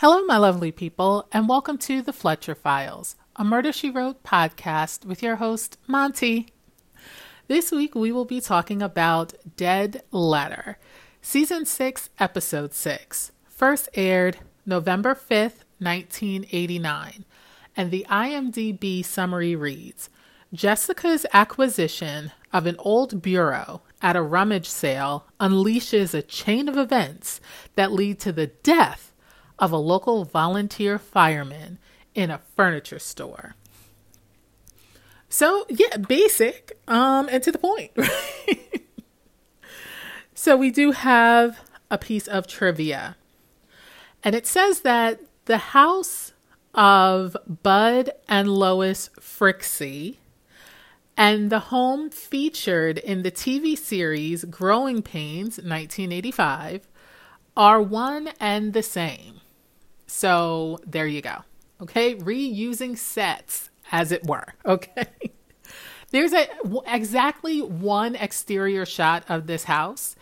Hello, my lovely people, and welcome to the Fletcher Files, a Murder She Wrote podcast with your host, Monty. This week we will be talking about Dead Letter, Season 6, Episode 6, first aired November 5th, 1989, and the IMDb summary reads Jessica's acquisition of an old bureau at a rummage sale unleashes a chain of events that lead to the death of a local volunteer fireman in a furniture store. So, yeah, basic um, and to the point. so, we do have a piece of trivia. And it says that the house of Bud and Lois Frixie and the home featured in the TV series Growing Pains 1985 are one and the same. So there you go. Okay, reusing sets as it were. Okay. There's a exactly one exterior shot of this house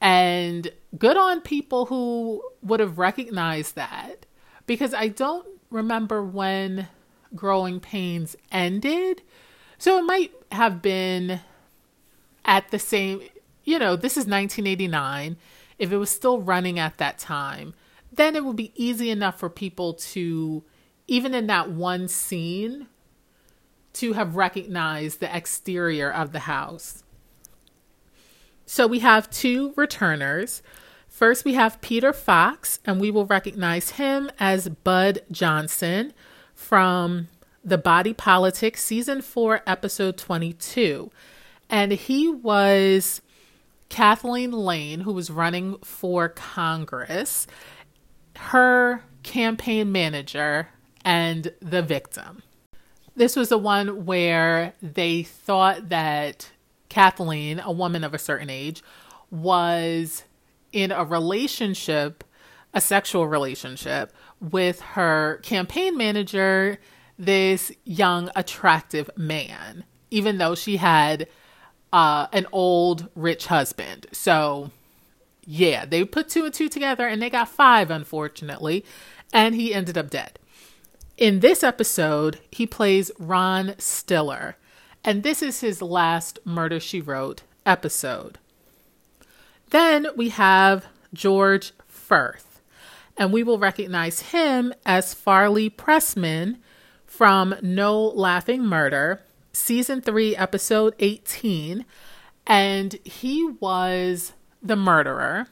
and good on people who would have recognized that because I don't remember when Growing Pains ended. So it might have been at the same, you know, this is 1989. If it was still running at that time, then it will be easy enough for people to, even in that one scene, to have recognized the exterior of the house. So we have two returners. First, we have Peter Fox, and we will recognize him as Bud Johnson from The Body Politic, Season 4, Episode 22. And he was Kathleen Lane, who was running for Congress her campaign manager and the victim. This was the one where they thought that Kathleen, a woman of a certain age, was in a relationship, a sexual relationship, with her campaign manager, this young, attractive man, even though she had uh, an old, rich husband. So yeah, they put two and two together and they got five, unfortunately, and he ended up dead. In this episode, he plays Ron Stiller, and this is his last Murder She Wrote episode. Then we have George Furth, and we will recognize him as Farley Pressman from No Laughing Murder, season 3, episode 18. And he was the murderer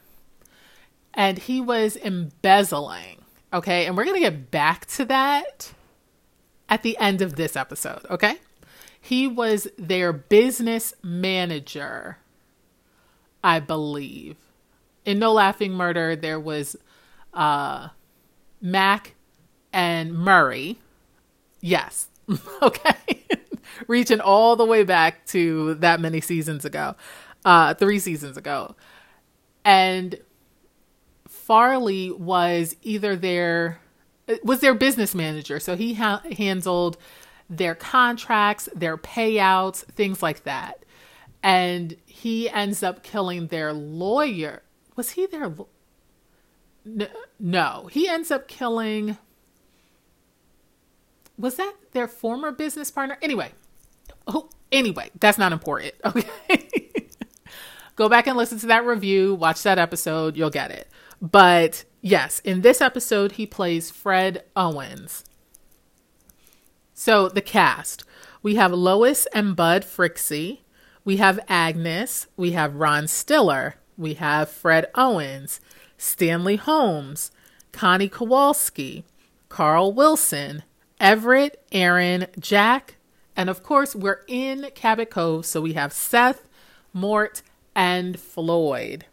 and he was embezzling. Okay. And we're going to get back to that at the end of this episode. Okay. He was their business manager, I believe. In No Laughing Murder, there was uh, Mac and Murray. Yes. okay. Reaching all the way back to that many seasons ago, uh, three seasons ago. And Farley was either their was their business manager, so he ha- handled their contracts, their payouts, things like that. And he ends up killing their lawyer. Was he their no, he ends up killing was that their former business partner? Anyway, oh, anyway, that's not important. Okay. Go back and listen to that review, watch that episode, you'll get it. But yes, in this episode, he plays Fred Owens. So the cast we have Lois and Bud Frixie, we have Agnes, we have Ron Stiller, we have Fred Owens, Stanley Holmes, Connie Kowalski, Carl Wilson, Everett, Aaron, Jack, and of course, we're in Cabot Cove, so we have Seth, Mort, and Floyd.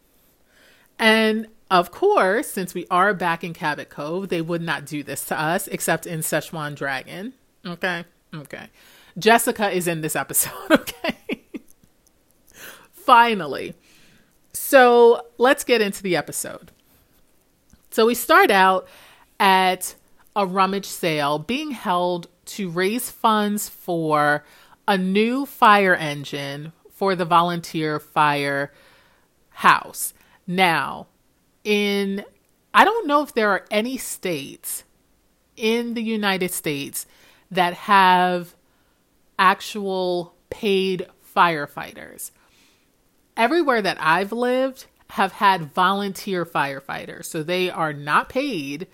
And of course, since we are back in Cabot Cove, they would not do this to us except in Szechuan Dragon. Okay. Okay. Jessica is in this episode. Okay. Finally. So let's get into the episode. So we start out at a rummage sale being held to raise funds for a new fire engine for the volunteer fire house. Now, in I don't know if there are any states in the United States that have actual paid firefighters. Everywhere that I've lived have had volunteer firefighters. So they are not paid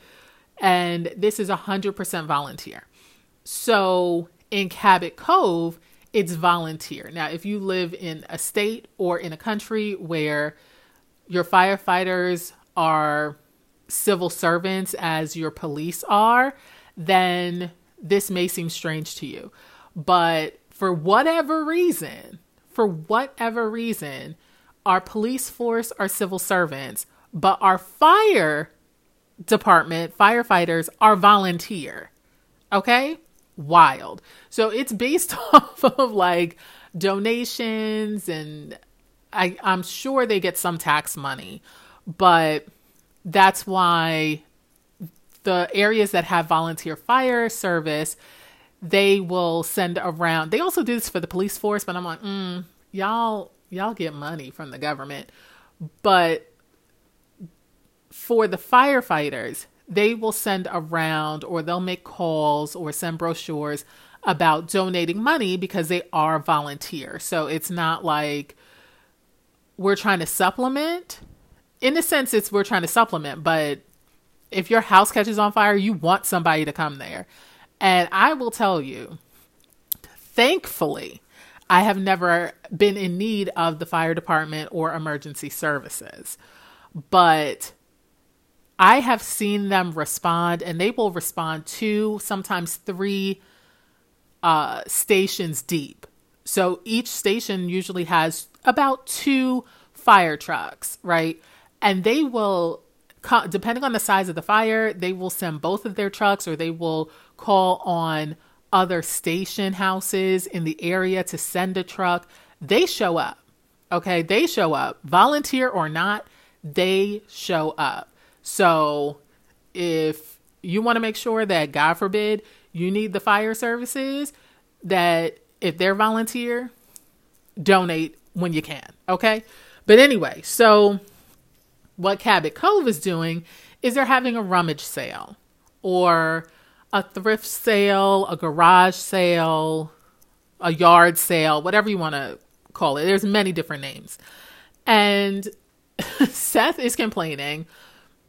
and this is 100% volunteer. So in Cabot Cove, it's volunteer. Now, if you live in a state or in a country where your firefighters are civil servants as your police are, then this may seem strange to you. But for whatever reason, for whatever reason, our police force are civil servants, but our fire department, firefighters are volunteer. Okay? Wild. So it's based off of like donations and I, I'm sure they get some tax money, but that's why the areas that have volunteer fire service, they will send around. They also do this for the police force, but I'm like, mm, y'all, y'all get money from the government, but for the firefighters, they will send around or they'll make calls or send brochures about donating money because they are volunteer. So it's not like we're trying to supplement. In a sense, it's we're trying to supplement, but if your house catches on fire, you want somebody to come there. And I will tell you, thankfully, I have never been in need of the fire department or emergency services. But I have seen them respond, and they will respond two, sometimes three uh, stations deep. So each station usually has about two fire trucks, right? And they will, depending on the size of the fire, they will send both of their trucks or they will call on other station houses in the area to send a truck. They show up. Okay. They show up, volunteer or not, they show up. So if you want to make sure that, God forbid, you need the fire services, that if they're volunteer, donate when you can. Okay. But anyway, so what Cabot Cove is doing is they're having a rummage sale or a thrift sale, a garage sale, a yard sale, whatever you want to call it. There's many different names. And Seth is complaining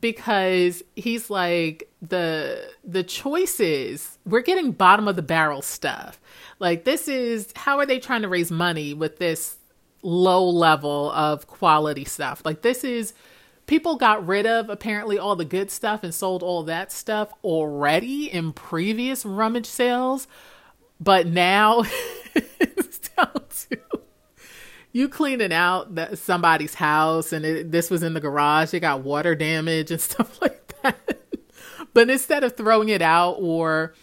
because he's like the the choices we're getting bottom of the barrel stuff. Like this is how are they trying to raise money with this low level of quality stuff? Like this is people got rid of apparently all the good stuff and sold all that stuff already in previous rummage sales but now it's down to you cleaning out the, somebody's house and it, this was in the garage, it got water damage and stuff like that. but instead of throwing it out or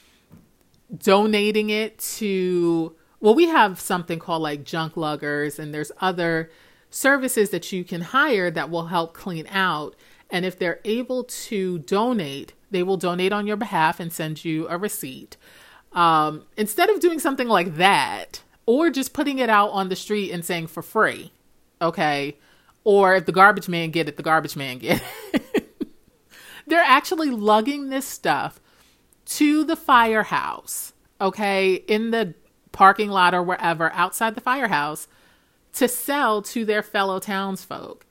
donating it to, well, we have something called like junk luggers, and there's other services that you can hire that will help clean out. And if they're able to donate, they will donate on your behalf and send you a receipt. Um, instead of doing something like that, or just putting it out on the street and saying for free. Okay. Or if the garbage man get it, the garbage man get it. They're actually lugging this stuff to the firehouse, okay, in the parking lot or wherever outside the firehouse to sell to their fellow townsfolk.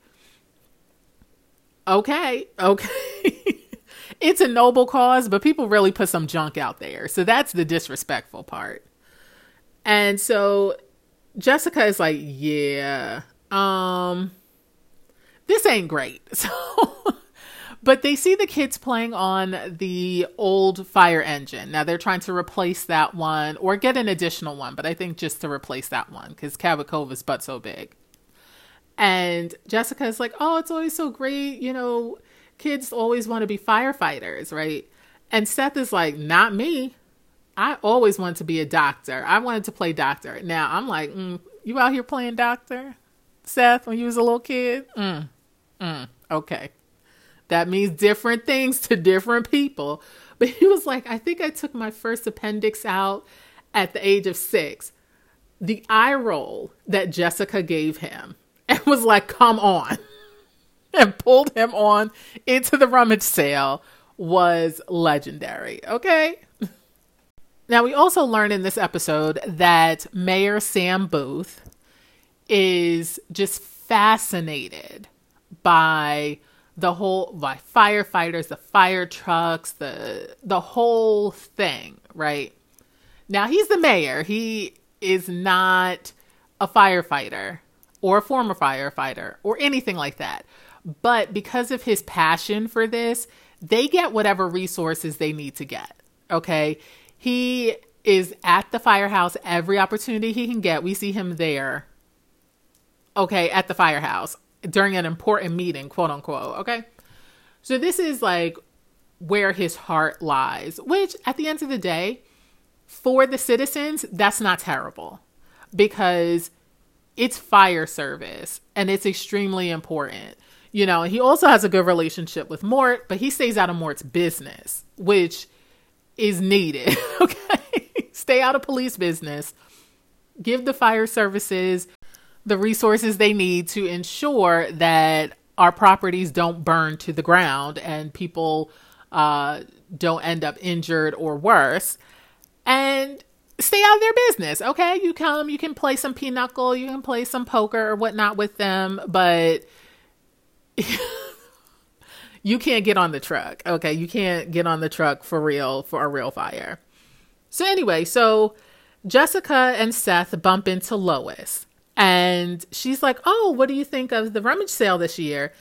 Okay, okay. it's a noble cause, but people really put some junk out there. So that's the disrespectful part. And so Jessica is like, yeah, um, this ain't great. So, but they see the kids playing on the old fire engine. Now they're trying to replace that one or get an additional one, but I think just to replace that one because Cabot Cove is but so big. And Jessica is like, oh, it's always so great. You know, kids always want to be firefighters, right? And Seth is like, not me. I always wanted to be a doctor. I wanted to play doctor. Now I'm like, mm, you out here playing doctor, Seth, when you was a little kid? Mm, mm, okay. That means different things to different people. But he was like, I think I took my first appendix out at the age of six. The eye roll that Jessica gave him and was like, come on. and pulled him on into the rummage sale was legendary. Okay. Now, we also learn in this episode that Mayor Sam Booth is just fascinated by the whole by firefighters, the fire trucks, the the whole thing, right? Now he's the mayor. He is not a firefighter or a former firefighter or anything like that. But because of his passion for this, they get whatever resources they need to get. Okay. He is at the firehouse every opportunity he can get. We see him there. Okay. At the firehouse during an important meeting, quote unquote. Okay. So this is like where his heart lies, which at the end of the day, for the citizens, that's not terrible because it's fire service and it's extremely important. You know, he also has a good relationship with Mort, but he stays out of Mort's business, which is needed. okay. Stay out of police business. Give the fire services the resources they need to ensure that our properties don't burn to the ground and people uh, don't end up injured or worse. And stay out of their business. Okay, you come, you can play some pinochle, you can play some poker or whatnot with them, but you can't get on the truck. Okay, you can't get on the truck for real for a real fire. So anyway, so Jessica and Seth bump into Lois, and she's like, "Oh, what do you think of the rummage sale this year?"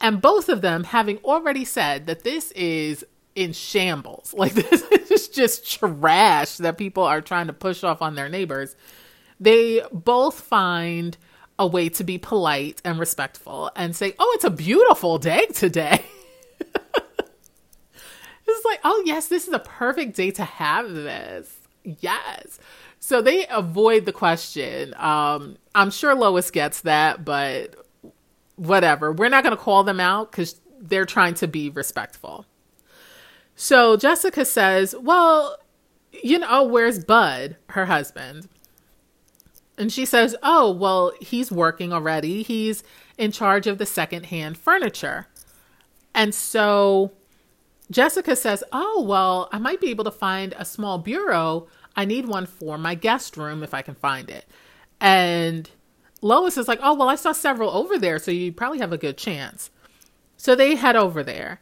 And both of them having already said that this is in shambles. Like this is just trash that people are trying to push off on their neighbors. They both find a way to be polite and respectful and say, "Oh, it's a beautiful day today." it's like, "Oh, yes, this is a perfect day to have this." Yes. So they avoid the question. Um, I'm sure Lois gets that, but whatever. We're not going to call them out because they're trying to be respectful. So Jessica says, Well, you know, where's Bud, her husband? And she says, Oh, well, he's working already. He's in charge of the secondhand furniture. And so Jessica says, Oh, well, I might be able to find a small bureau. I need one for my guest room if I can find it. And Lois is like, Oh, well, I saw several over there, so you probably have a good chance. So they head over there.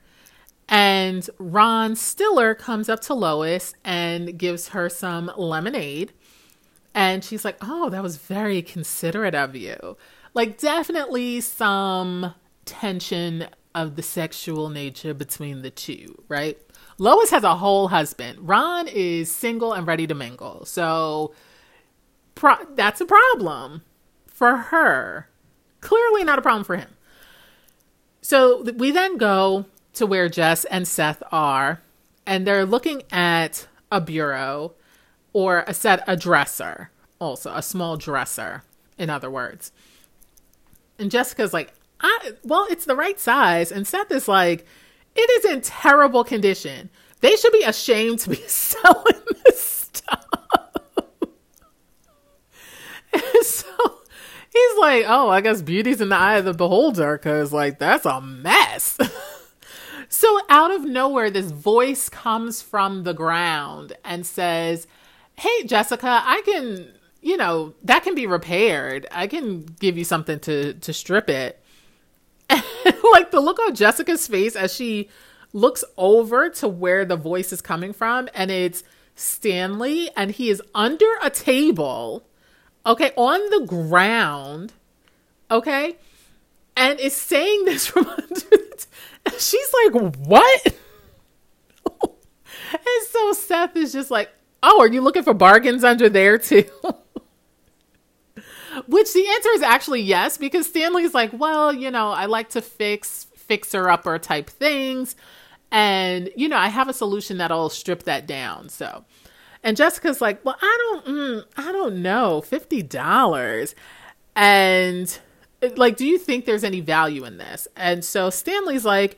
And Ron Stiller comes up to Lois and gives her some lemonade. And she's like, Oh, that was very considerate of you. Like, definitely some tension of the sexual nature between the two, right? Lois has a whole husband. Ron is single and ready to mingle. So pro- that's a problem for her. Clearly not a problem for him. So we then go to where Jess and Seth are, and they're looking at a bureau or a set, a dresser, also a small dresser, in other words. And Jessica's like, I, well, it's the right size. And Seth is like, it is in terrible condition. They should be ashamed to be selling this stuff. and so he's like, oh, I guess beauty's in the eye of the beholder because, like, that's a mess. So out of nowhere, this voice comes from the ground and says, Hey, Jessica, I can, you know, that can be repaired. I can give you something to, to strip it. Like the look on Jessica's face as she looks over to where the voice is coming from, and it's Stanley, and he is under a table, okay, on the ground, okay, and is saying this from under the, She's like, what? and so Seth is just like, oh, are you looking for bargains under there too? Which the answer is actually yes, because Stanley's like, well, you know, I like to fix fixer upper type things. And, you know, I have a solution that'll strip that down. So, and Jessica's like, well, I don't, mm, I don't know, $50. And like, do you think there's any value in this? And so Stanley's like,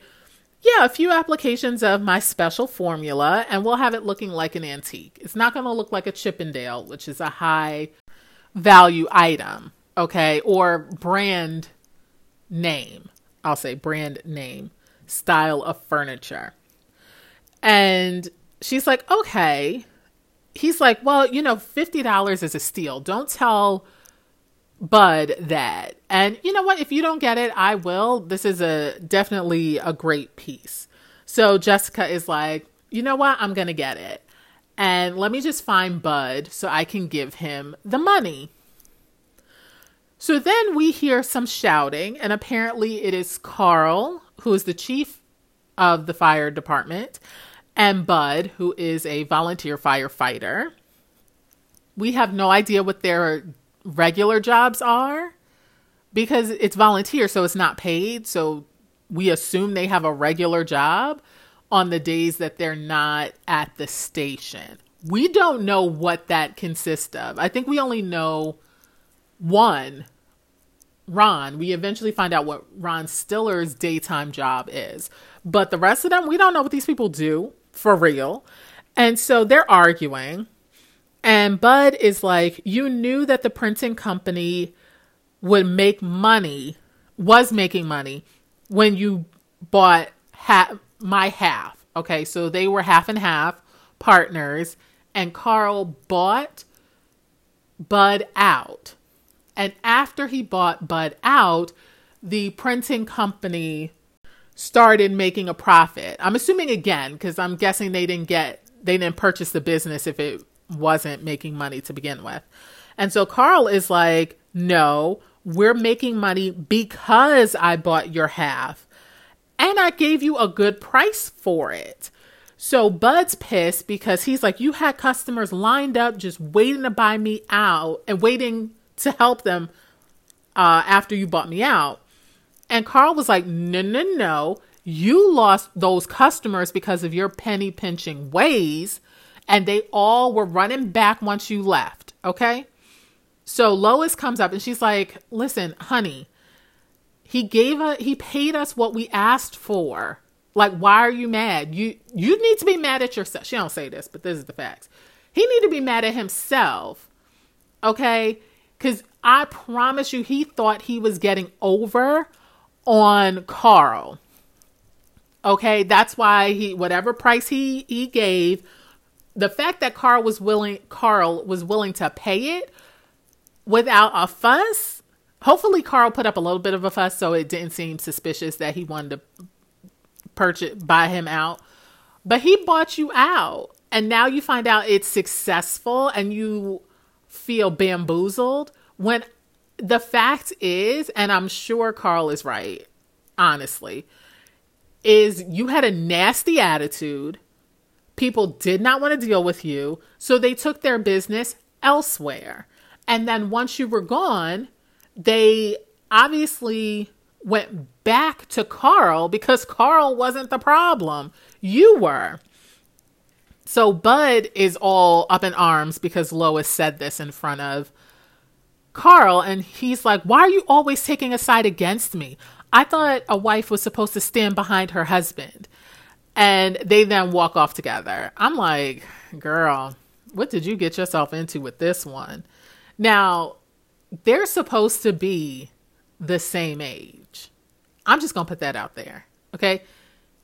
yeah, a few applications of my special formula, and we'll have it looking like an antique. It's not going to look like a Chippendale, which is a high value item, okay, or brand name, I'll say brand name style of furniture. And she's like, okay. He's like, well, you know, $50 is a steal. Don't tell Bud that. And you know what? If you don't get it, I will. This is a definitely a great piece. So Jessica is like, you know what? I'm going to get it. And let me just find Bud so I can give him the money. So then we hear some shouting, and apparently it is Carl, who is the chief of the fire department, and Bud, who is a volunteer firefighter. We have no idea what their regular jobs are because it's volunteer, so it's not paid. So we assume they have a regular job on the days that they're not at the station. We don't know what that consists of. I think we only know one Ron. We eventually find out what Ron Stiller's daytime job is. But the rest of them, we don't know what these people do for real. And so they're arguing. And Bud is like, You knew that the printing company would make money, was making money when you bought my half. Okay, so they were half and half partners, and Carl bought Bud out. And after he bought Bud out, the printing company started making a profit. I'm assuming again, because I'm guessing they didn't get, they didn't purchase the business if it wasn't making money to begin with. And so Carl is like, no, we're making money because I bought your half and I gave you a good price for it. So Bud's pissed because he's like, You had customers lined up just waiting to buy me out and waiting to help them uh, after you bought me out. And Carl was like, No, no, no. You lost those customers because of your penny pinching ways, and they all were running back once you left. Okay. So Lois comes up and she's like, Listen, honey, he gave a he paid us what we asked for. Like, why are you mad? You you need to be mad at yourself. She don't say this, but this is the facts. He need to be mad at himself. Okay? Cuz I promise you he thought he was getting over on Carl. Okay? That's why he whatever price he he gave, the fact that Carl was willing Carl was willing to pay it without a fuss. Hopefully Carl put up a little bit of a fuss so it didn't seem suspicious that he wanted to purchase buy him out. But he bought you out and now you find out it's successful and you feel bamboozled when the fact is and I'm sure Carl is right honestly is you had a nasty attitude people did not want to deal with you so they took their business elsewhere and then once you were gone they obviously went back to Carl because Carl wasn't the problem. You were. So Bud is all up in arms because Lois said this in front of Carl, and he's like, Why are you always taking a side against me? I thought a wife was supposed to stand behind her husband. And they then walk off together. I'm like, Girl, what did you get yourself into with this one? Now, they're supposed to be the same age. I'm just going to put that out there. Okay.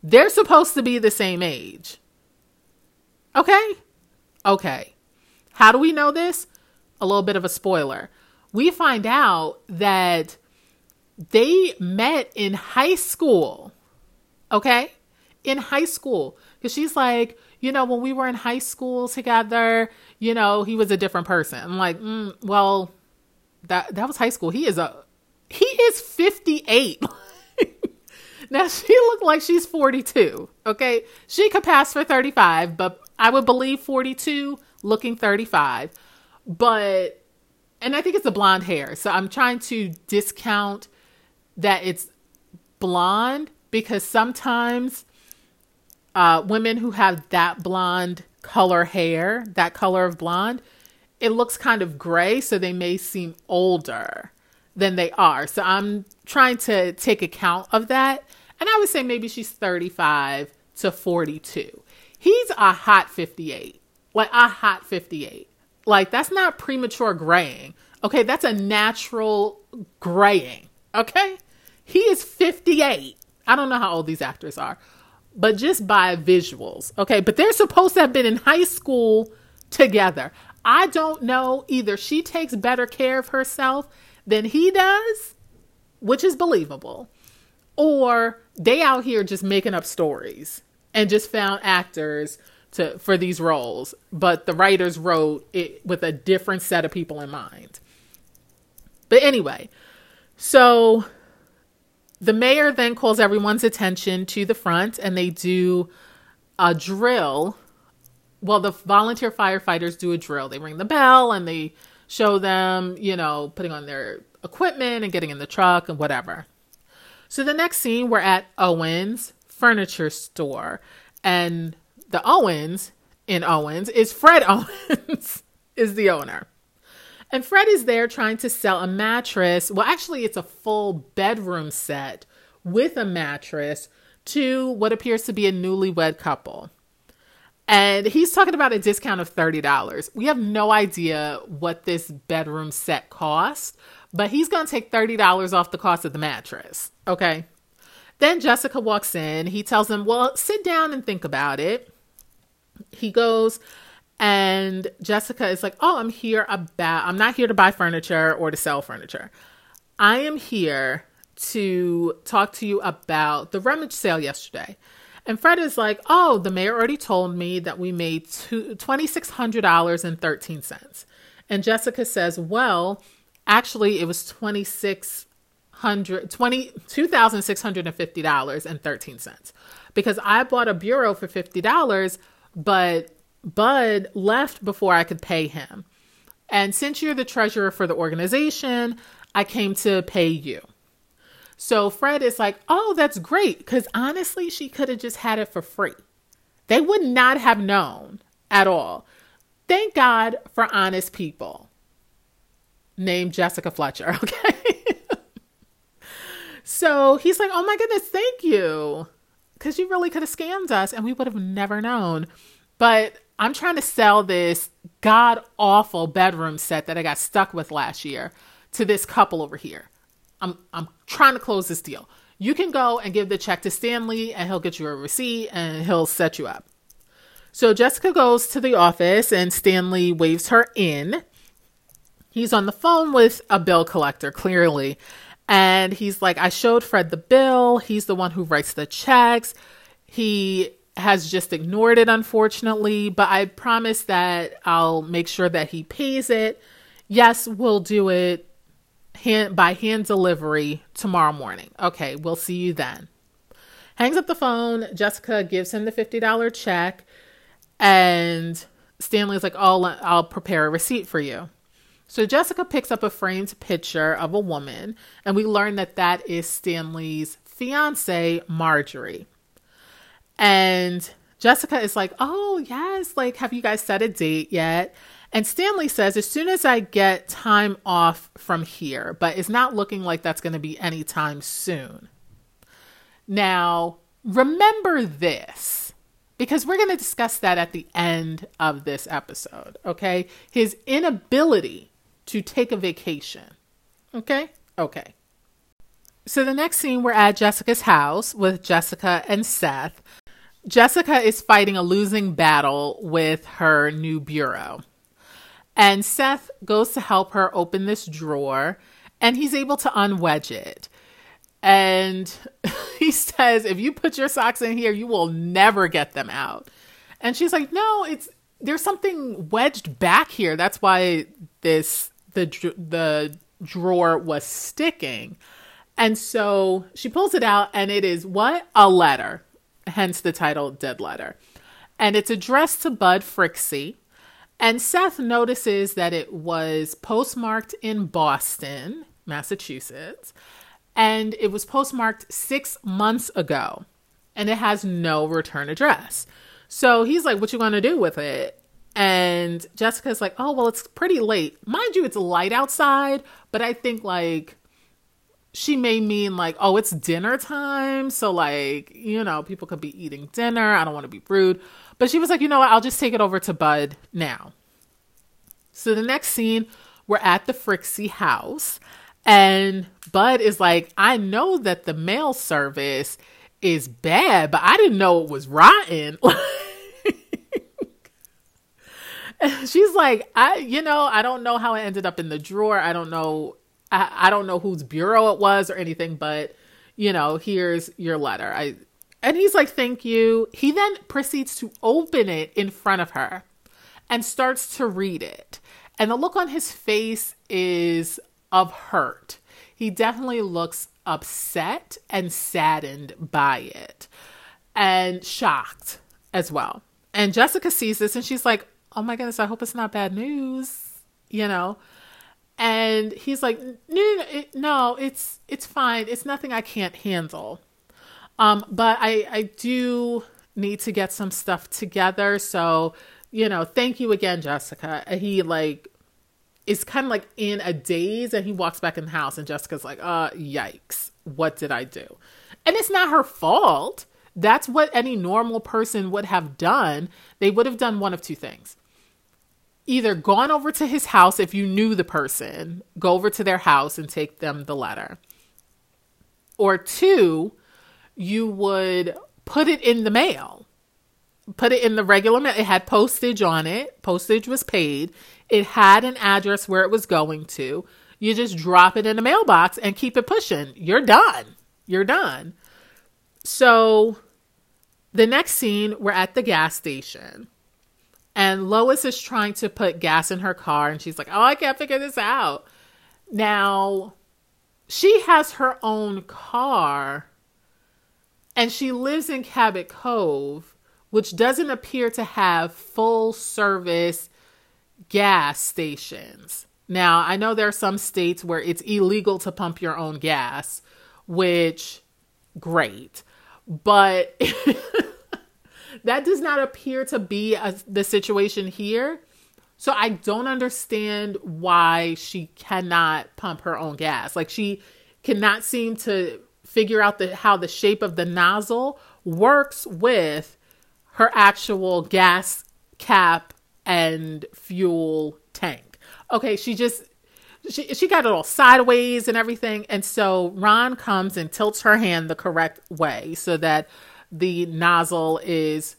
They're supposed to be the same age. Okay. Okay. How do we know this? A little bit of a spoiler. We find out that they met in high school. Okay. In high school. Because she's like, you know, when we were in high school together, you know, he was a different person. I'm like, mm, well, that that was high school. He is a he is 58. now she looked like she's 42. Okay. She could pass for 35, but I would believe 42 looking 35. But and I think it's the blonde hair. So I'm trying to discount that it's blonde because sometimes uh, women who have that blonde color hair, that color of blonde, it looks kind of gray, so they may seem older than they are. So I'm trying to take account of that. And I would say maybe she's 35 to 42. He's a hot 58. Like a hot 58. Like that's not premature graying. Okay, that's a natural graying. Okay? He is 58. I don't know how old these actors are, but just by visuals. Okay. But they're supposed to have been in high school together. I don't know. Either she takes better care of herself than he does, which is believable, or they out here just making up stories and just found actors to for these roles, but the writers wrote it with a different set of people in mind. But anyway, so the mayor then calls everyone's attention to the front and they do a drill. Well, the volunteer firefighters do a drill. They ring the bell and they show them, you know, putting on their equipment and getting in the truck and whatever. So the next scene, we're at Owens Furniture Store. And the Owens in Owens is Fred Owens, is the owner. And Fred is there trying to sell a mattress. Well, actually, it's a full bedroom set with a mattress to what appears to be a newlywed couple. And he's talking about a discount of $30. We have no idea what this bedroom set costs, but he's going to take $30 off the cost of the mattress. Okay. Then Jessica walks in. He tells him, Well, sit down and think about it. He goes, and Jessica is like, Oh, I'm here about, I'm not here to buy furniture or to sell furniture. I am here to talk to you about the rummage sale yesterday. And Fred is like, Oh, the mayor already told me that we made $2,600.13. And Jessica says, Well, actually, it was 26 hundred twenty two thousand six hundred and fifty dollars and thirteen cents because I bought a bureau for fifty dollars, but Bud left before I could pay him. And since you're the treasurer for the organization, I came to pay you. So Fred is like, oh, that's great. Because honestly, she could have just had it for free. They would not have known at all. Thank God for honest people named Jessica Fletcher. Okay. So he's like, oh my goodness, thank you. Because you really could have scammed us and we would have never known. But I'm trying to sell this god awful bedroom set that I got stuck with last year to this couple over here. I'm, I'm trying to close this deal. You can go and give the check to Stanley and he'll get you a receipt and he'll set you up. So Jessica goes to the office and Stanley waves her in. He's on the phone with a bill collector, clearly, and he's like, I showed Fred the bill. He's the one who writes the checks. He has just ignored it, unfortunately, but I promise that I'll make sure that he pays it. Yes, we'll do it hand, by hand delivery tomorrow morning. Okay, we'll see you then. Hangs up the phone. Jessica gives him the $50 check, and Stanley's like, Oh, I'll prepare a receipt for you. So Jessica picks up a framed picture of a woman, and we learn that that is Stanley's fiance, Marjorie. And Jessica is like, Oh, yes, like, have you guys set a date yet? And Stanley says, As soon as I get time off from here, but it's not looking like that's going to be anytime soon. Now, remember this because we're going to discuss that at the end of this episode, okay? His inability to take a vacation. Okay? Okay. So the next scene, we're at Jessica's house with Jessica and Seth. Jessica is fighting a losing battle with her new bureau. And Seth goes to help her open this drawer and he's able to unwedge it. And he says, if you put your socks in here, you will never get them out. And she's like, no, it's there's something wedged back here. That's why this the the drawer was sticking. And so she pulls it out and it is what? A letter. Hence the title Dead Letter. And it's addressed to Bud Frixie. And Seth notices that it was postmarked in Boston, Massachusetts, and it was postmarked six months ago, and it has no return address. So he's like, "What you gonna do with it?" And Jessica's like, oh, well, it's pretty late. Mind you, it's light outside, but I think like she may mean like, oh, it's dinner time. So, like, you know, people could be eating dinner. I don't want to be rude. But she was like, you know what? I'll just take it over to Bud now. So, the next scene, we're at the Frixie house. And Bud is like, I know that the mail service is bad, but I didn't know it was rotten. she's like, I, you know, I don't know how it ended up in the drawer. I don't know. I, I don't know whose bureau it was or anything, but you know, here's your letter. I, and he's like, thank you. He then proceeds to open it in front of her and starts to read it. And the look on his face is of hurt. He definitely looks upset and saddened by it and shocked as well. And Jessica sees this and she's like, oh my goodness, I hope it's not bad news, you know? And he's like, no, no, it's it's fine. It's nothing I can't handle. Um, but I I do need to get some stuff together. So, you know, thank you again, Jessica. He like is kind of like in a daze and he walks back in the house and Jessica's like, uh, yikes, what did I do? And it's not her fault. That's what any normal person would have done. They would have done one of two things either gone over to his house if you knew the person, go over to their house and take them the letter. Or two, you would put it in the mail. Put it in the regular mail. It had postage on it. Postage was paid. It had an address where it was going to. You just drop it in a mailbox and keep it pushing. You're done. You're done. So the next scene, we're at the gas station and Lois is trying to put gas in her car and she's like, Oh, I can't figure this out. Now, she has her own car and she lives in Cabot Cove, which doesn't appear to have full service gas stations. Now, I know there are some states where it's illegal to pump your own gas, which great. But That does not appear to be a, the situation here. So I don't understand why she cannot pump her own gas. Like she cannot seem to figure out the how the shape of the nozzle works with her actual gas cap and fuel tank. Okay, she just she she got it all sideways and everything. And so Ron comes and tilts her hand the correct way so that the nozzle is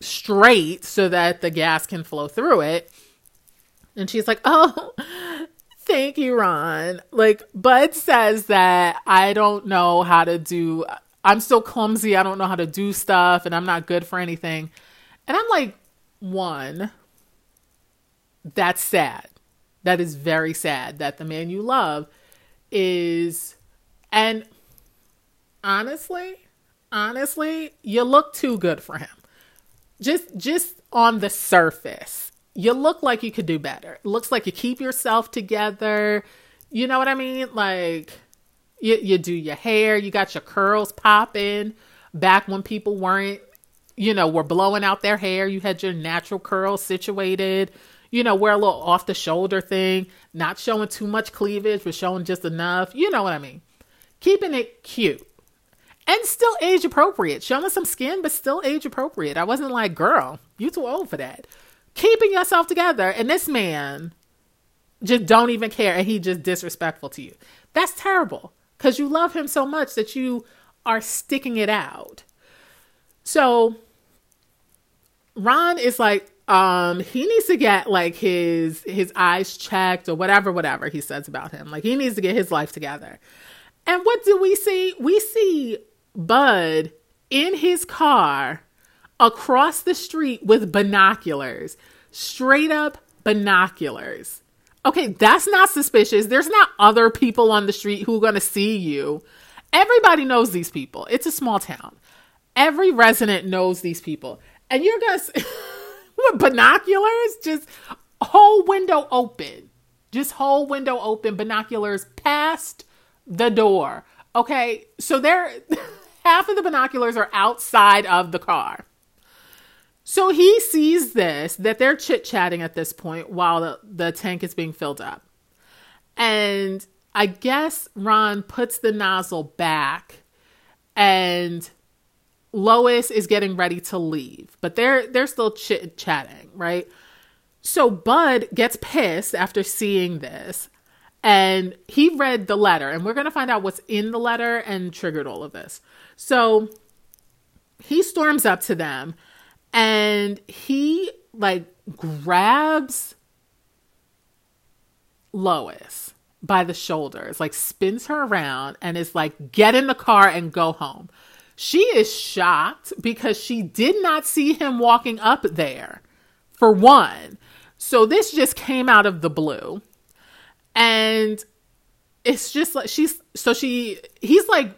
straight so that the gas can flow through it. And she's like, Oh, thank you, Ron. Like, Bud says that I don't know how to do, I'm so clumsy. I don't know how to do stuff and I'm not good for anything. And I'm like, One, that's sad. That is very sad that the man you love is, and honestly, honestly, you look too good for him. Just just on the surface, you look like you could do better. Looks like you keep yourself together. You know what I mean? Like you you do your hair, you got your curls popping. Back when people weren't, you know, were blowing out their hair, you had your natural curls situated. You know, wear a little off the shoulder thing, not showing too much cleavage, but showing just enough. You know what I mean? Keeping it cute and still age appropriate. Showing some skin, but still age appropriate. I wasn't like, girl, you too old for that. Keeping yourself together, and this man just don't even care, and he just disrespectful to you. That's terrible because you love him so much that you are sticking it out. So Ron is like, um, he needs to get like his his eyes checked or whatever, whatever he says about him. Like he needs to get his life together. And what do we see? We see Bud in his car across the street with binoculars, straight up binoculars. Okay, that's not suspicious. There's not other people on the street who are going to see you. Everybody knows these people. It's a small town. Every resident knows these people. And you're going to, with binoculars, just whole window open. Just whole window open, binoculars past the door. Okay, so they're. half of the binoculars are outside of the car. So he sees this, that they're chit chatting at this point while the, the tank is being filled up. And I guess Ron puts the nozzle back and Lois is getting ready to leave, but they're they're still chit chatting, right? So Bud gets pissed after seeing this And he read the letter, and we're going to find out what's in the letter and triggered all of this. So he storms up to them and he like grabs Lois by the shoulders, like spins her around and is like, get in the car and go home. She is shocked because she did not see him walking up there, for one. So this just came out of the blue. And it's just like she's so she he's like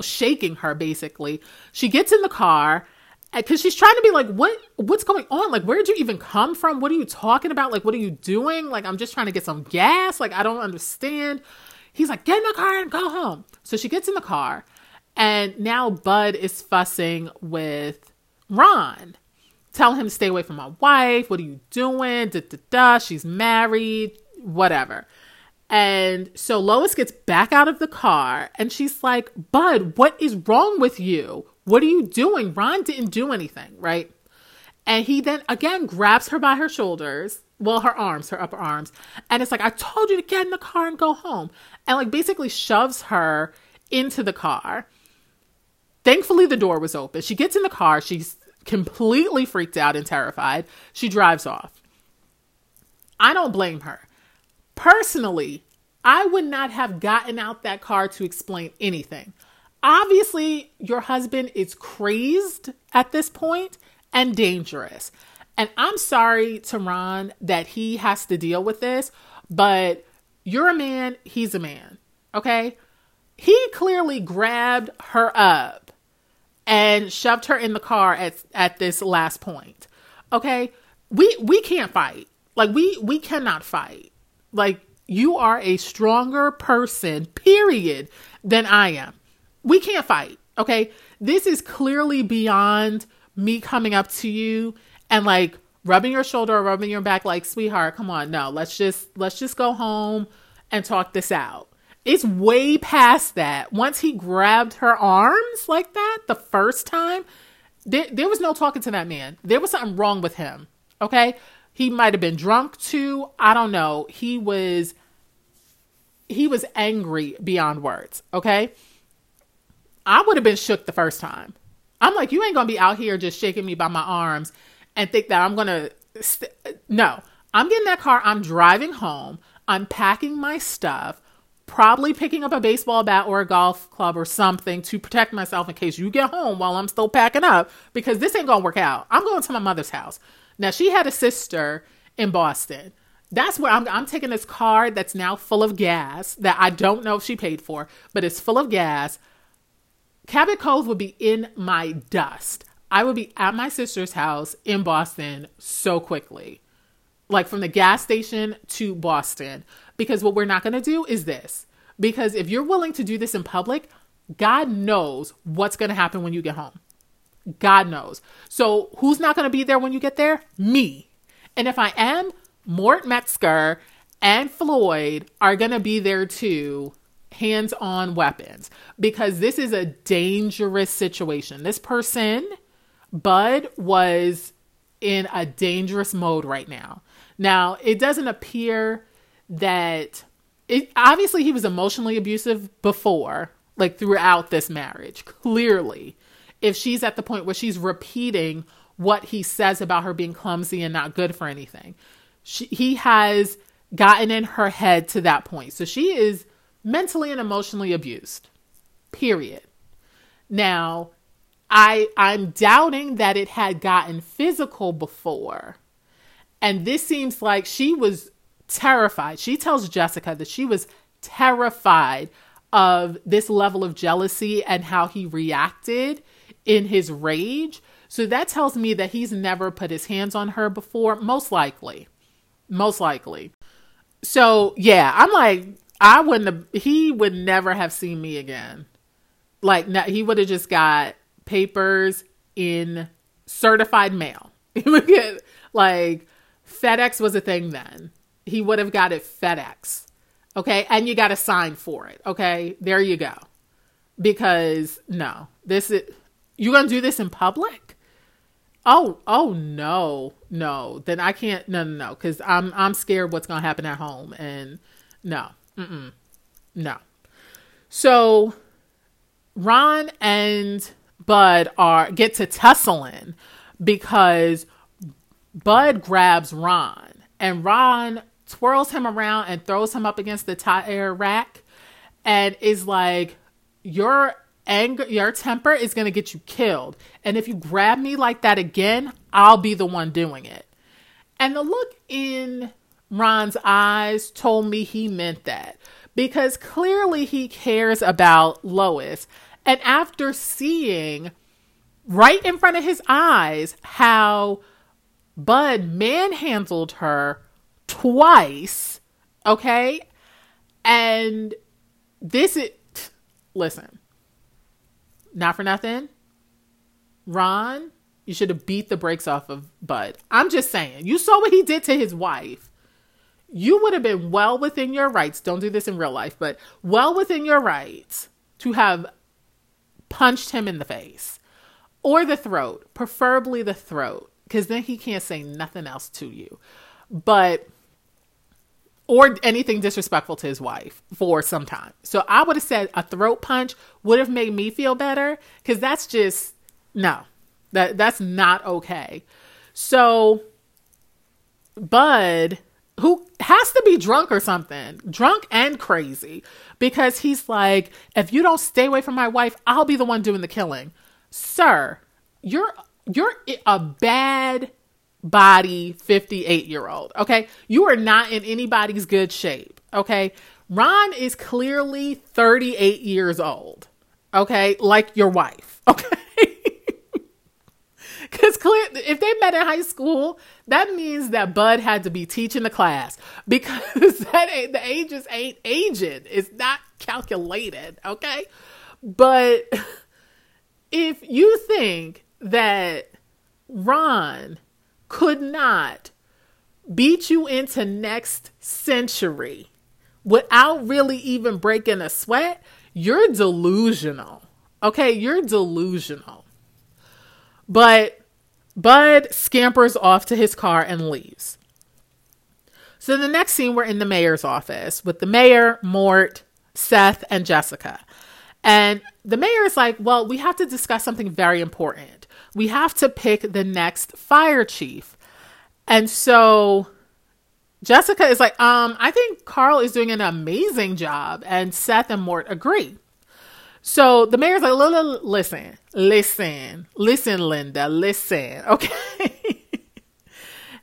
shaking her basically. She gets in the car because she's trying to be like, what what's going on? Like, where'd you even come from? What are you talking about? Like, what are you doing? Like, I'm just trying to get some gas. Like, I don't understand. He's like, get in the car and go home. So she gets in the car, and now Bud is fussing with Ron. Tell him to stay away from my wife. What are you doing? Da, da, da. She's married. Whatever. And so Lois gets back out of the car and she's like, Bud, what is wrong with you? What are you doing? Ron didn't do anything, right? And he then again grabs her by her shoulders, well, her arms, her upper arms, and it's like, I told you to get in the car and go home. And like basically shoves her into the car. Thankfully, the door was open. She gets in the car. She's completely freaked out and terrified. She drives off. I don't blame her. Personally, I would not have gotten out that car to explain anything. Obviously, your husband is crazed at this point and dangerous. And I'm sorry to Ron that he has to deal with this, but you're a man, he's a man. Okay? He clearly grabbed her up and shoved her in the car at at this last point. Okay? We we can't fight. Like we we cannot fight. Like you are a stronger person, period, than I am we can't fight. Okay. This is clearly beyond me coming up to you and like rubbing your shoulder or rubbing your back like, sweetheart, come on. No, let's just, let's just go home and talk this out. It's way past that. Once he grabbed her arms like that the first time, there, there was no talking to that man. There was something wrong with him. Okay. He might have been drunk too. I don't know. He was, he was angry beyond words. Okay. I would have been shook the first time. I'm like, you ain't gonna be out here just shaking me by my arms and think that I'm gonna. St- no, I'm getting that car. I'm driving home. I'm packing my stuff. Probably picking up a baseball bat or a golf club or something to protect myself in case you get home while I'm still packing up because this ain't gonna work out. I'm going to my mother's house. Now, she had a sister in Boston. That's where I'm, I'm taking this car that's now full of gas that I don't know if she paid for, but it's full of gas. Cabot Cove would be in my dust. I would be at my sister's house in Boston so quickly, like from the gas station to Boston. Because what we're not going to do is this. Because if you're willing to do this in public, God knows what's going to happen when you get home. God knows. So who's not going to be there when you get there? Me. And if I am, Mort Metzger and Floyd are going to be there too hands on weapons because this is a dangerous situation. This person, Bud, was in a dangerous mode right now. Now, it doesn't appear that it obviously he was emotionally abusive before, like throughout this marriage, clearly. If she's at the point where she's repeating what he says about her being clumsy and not good for anything, she, he has gotten in her head to that point. So she is mentally and emotionally abused. Period. Now, I I'm doubting that it had gotten physical before. And this seems like she was terrified. She tells Jessica that she was terrified of this level of jealousy and how he reacted in his rage. So that tells me that he's never put his hands on her before, most likely. Most likely. So, yeah, I'm like, I wouldn't have, he would never have seen me again. Like, he would have just got papers in certified mail. He would get, like, FedEx was a thing then. He would have got it FedEx. Okay. And you got to sign for it. Okay. There you go. Because no, this is, you going to do this in public? Oh, oh no, no. Then I can't, no, no, no. Cause I'm, I'm scared what's going to happen at home. And no, Mm-mm. No. So Ron and Bud are get to tussling because Bud grabs Ron and Ron twirls him around and throws him up against the tire rack and is like, Your anger, your temper is going to get you killed. And if you grab me like that again, I'll be the one doing it. And the look in Ron's eyes told me he meant that because clearly he cares about Lois. And after seeing right in front of his eyes how Bud manhandled her twice, okay? And this is, listen, not for nothing. Ron, you should have beat the brakes off of Bud. I'm just saying. You saw what he did to his wife. You would have been well within your rights. Don't do this in real life, but well within your rights to have punched him in the face or the throat, preferably the throat, because then he can't say nothing else to you. But or anything disrespectful to his wife for some time. So I would have said a throat punch would have made me feel better because that's just no, that that's not okay. So Bud, who has to be drunk or something, drunk and crazy, because he's like, if you don't stay away from my wife, I'll be the one doing the killing. Sir, you're you're a bad body 58 year old. Okay. You are not in anybody's good shape. Okay. Ron is clearly 38 years old. Okay. Like your wife. Okay. Because clear, if they met in high school, that means that Bud had to be teaching the class because that the ages ain't aging. It's not calculated. Okay. But if you think that Ron could not beat you into next century without really even breaking a sweat, you're delusional. Okay, you're delusional. But Bud scampers off to his car and leaves. So the next scene, we're in the mayor's office with the mayor, Mort, Seth, and Jessica. And the mayor is like, Well, we have to discuss something very important we have to pick the next fire chief. And so Jessica is like, um, I think Carl is doing an amazing job. And Seth and Mort agree. So the mayor's like, listen, listen, listen, Linda, listen. Okay.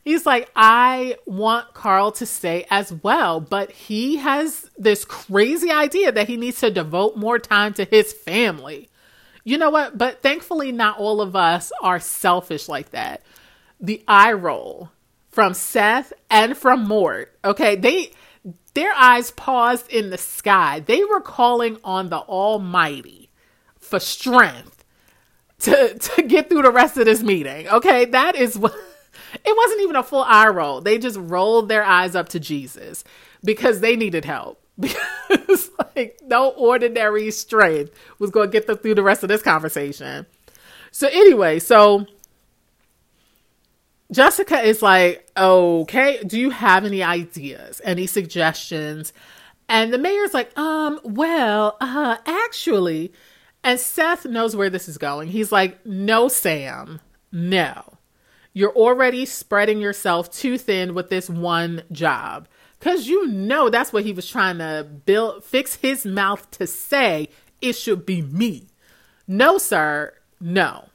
He's like, I want Carl to stay as well, but he has this crazy idea that he needs to devote more time to his family. You know what? But thankfully, not all of us are selfish like that. The eye roll from Seth and from Mort, okay, they their eyes paused in the sky. They were calling on the Almighty for strength to to get through the rest of this meeting. Okay, that is what it wasn't even a full eye roll. They just rolled their eyes up to Jesus because they needed help. because like no ordinary strength was going to get them through the rest of this conversation. So anyway, so Jessica is like, "Okay, do you have any ideas, any suggestions?" And the mayor's like, "Um, well, uh, actually." And Seth knows where this is going. He's like, "No, Sam. No. You're already spreading yourself too thin with this one job." Cause you know that's what he was trying to build fix his mouth to say it should be me. No, sir, no.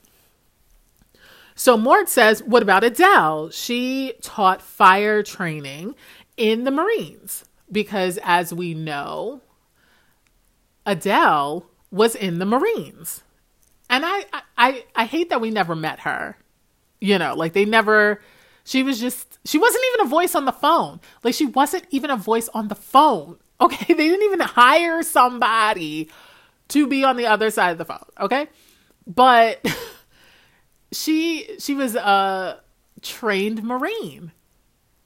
So Mort says, What about Adele? She taught fire training in the Marines. Because as we know, Adele was in the Marines. And I, I I hate that we never met her. You know, like they never she was just, she wasn't even a voice on the phone. Like, she wasn't even a voice on the phone. Okay. They didn't even hire somebody to be on the other side of the phone. Okay. But she, she was a trained Marine.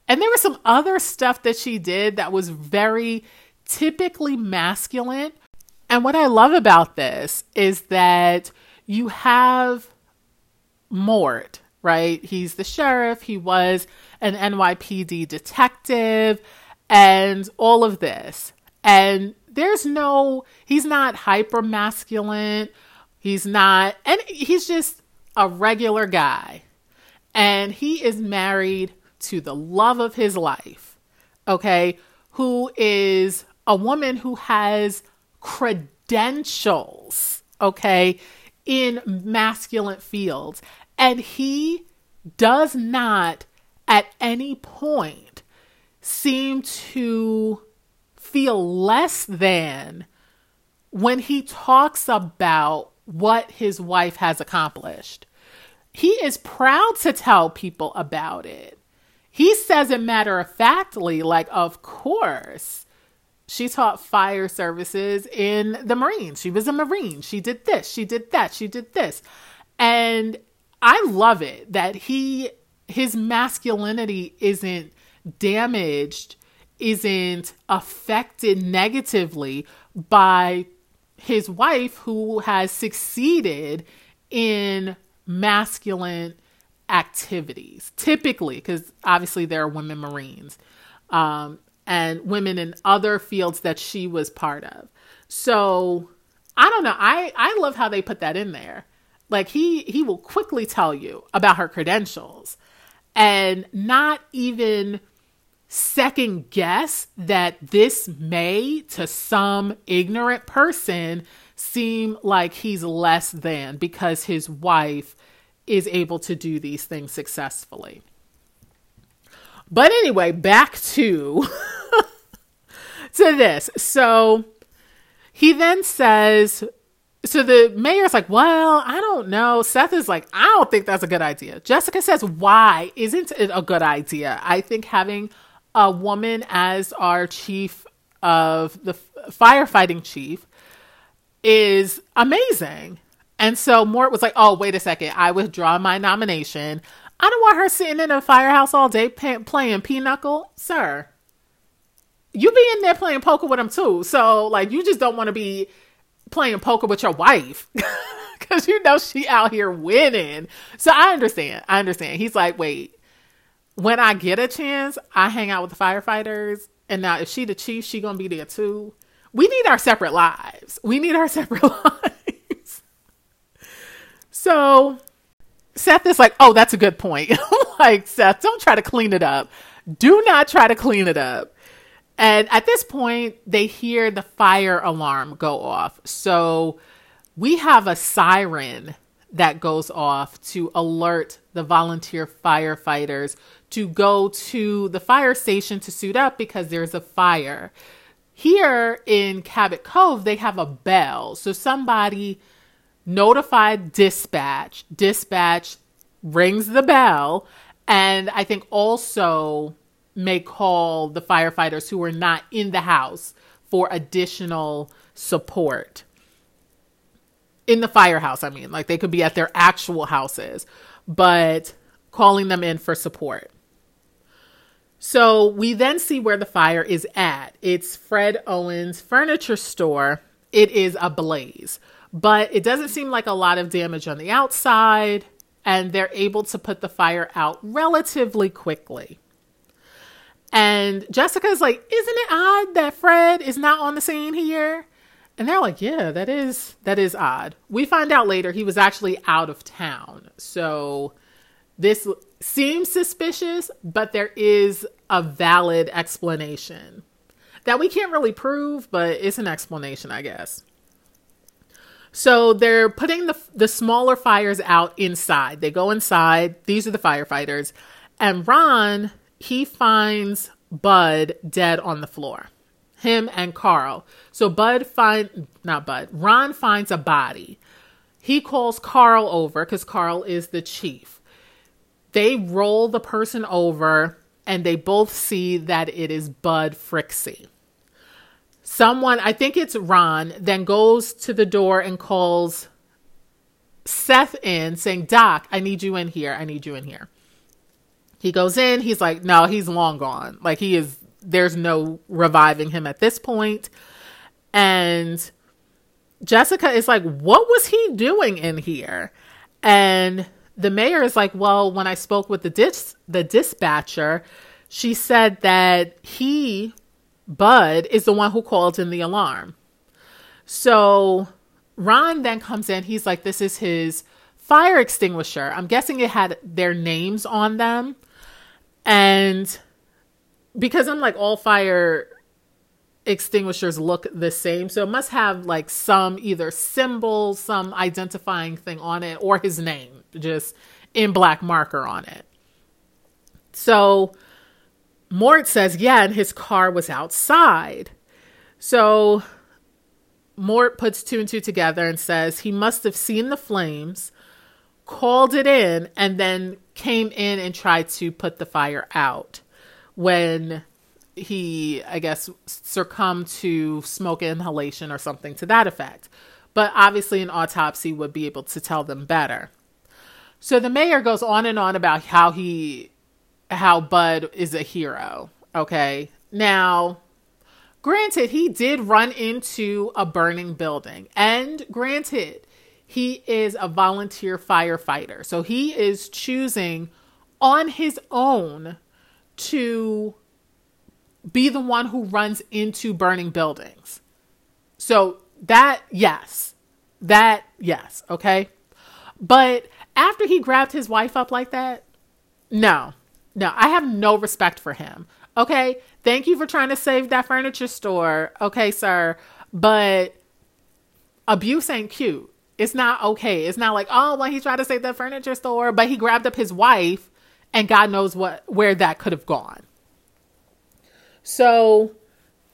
And there was some other stuff that she did that was very typically masculine. And what I love about this is that you have Mort, right? He's the sheriff, he was an NYPD detective, and all of this. And there's no, he's not hyper masculine. He's not, and he's just a regular guy. And he is married to the love of his life, okay, who is a woman who has credentials, okay, in masculine fields. And he does not at any point seem to feel less than when he talks about what his wife has accomplished. He is proud to tell people about it. He says it matter of factly, like, of course. She taught fire services in the Marines. She was a Marine. She did this. She did that. She did this. And I love it that he his masculinity isn't damaged, isn't affected negatively by his wife who has succeeded in masculine activities, typically, because obviously there are women Marines um, and women in other fields that she was part of. So I don't know. I, I love how they put that in there. Like he he will quickly tell you about her credentials and not even second guess that this may to some ignorant person seem like he's less than because his wife is able to do these things successfully. But anyway, back to to this. So he then says so the mayor's like, well, I don't know. Seth is like, I don't think that's a good idea. Jessica says, why isn't it a good idea? I think having a woman as our chief of the firefighting chief is amazing. And so Mort was like, oh, wait a second. I withdraw my nomination. I don't want her sitting in a firehouse all day playing pinochle. Sir, you be in there playing poker with him too. So, like, you just don't want to be playing poker with your wife because you know she out here winning. So I understand. I understand. He's like, wait, when I get a chance, I hang out with the firefighters. And now if she the chief, she gonna be there too. We need our separate lives. We need our separate lives. So Seth is like, oh, that's a good point. like, Seth, don't try to clean it up. Do not try to clean it up. And at this point, they hear the fire alarm go off. So we have a siren that goes off to alert the volunteer firefighters to go to the fire station to suit up because there's a fire. Here in Cabot Cove, they have a bell. So somebody notified dispatch. Dispatch rings the bell, and I think also may call the firefighters who are not in the house for additional support. In the firehouse, I mean, like they could be at their actual houses, but calling them in for support. So we then see where the fire is at. It's Fred Owens' furniture store. It is ablaze but it doesn't seem like a lot of damage on the outside, and they're able to put the fire out relatively quickly. And Jessica's like, Isn't it odd that Fred is not on the scene here? And they're like, Yeah, that is that is odd. We find out later he was actually out of town. So this seems suspicious, but there is a valid explanation that we can't really prove, but it's an explanation, I guess. So they're putting the the smaller fires out inside. They go inside. These are the firefighters, and Ron he finds Bud dead on the floor. Him and Carl. So Bud find not Bud. Ron finds a body. He calls Carl over because Carl is the chief. They roll the person over and they both see that it is Bud Frixie someone, I think it's Ron, then goes to the door and calls Seth in saying, Doc, I need you in here. I need you in here. He goes in. He's like, no, he's long gone. Like, he is, there's no reviving him at this point. And Jessica is like, what was he doing in here? And the mayor is like, well, when I spoke with the dis- the dispatcher, she said that he Bud is the one who called in the alarm. So Ron then comes in. He's like, This is his fire extinguisher. I'm guessing it had their names on them. And because I'm like, all fire extinguishers look the same. So it must have like some either symbol, some identifying thing on it, or his name just in black marker on it. So Mort says, yeah, and his car was outside. So Mort puts two and two together and says he must have seen the flames, called it in, and then came in and tried to put the fire out when he, I guess, succumbed to smoke inhalation or something to that effect. But obviously, an autopsy would be able to tell them better. So the mayor goes on and on about how he, how Bud is a hero. Okay. Now, granted, he did run into a burning building. And granted, he is a volunteer firefighter. So he is choosing on his own to be the one who runs into burning buildings. So that, yes, that, yes, okay. But after he grabbed his wife up like that, no, no, I have no respect for him. Okay. Thank you for trying to save that furniture store. Okay, sir. But abuse ain't cute. It's not okay. It's not like, oh, well, he tried to save that furniture store, but he grabbed up his wife and God knows what where that could have gone. So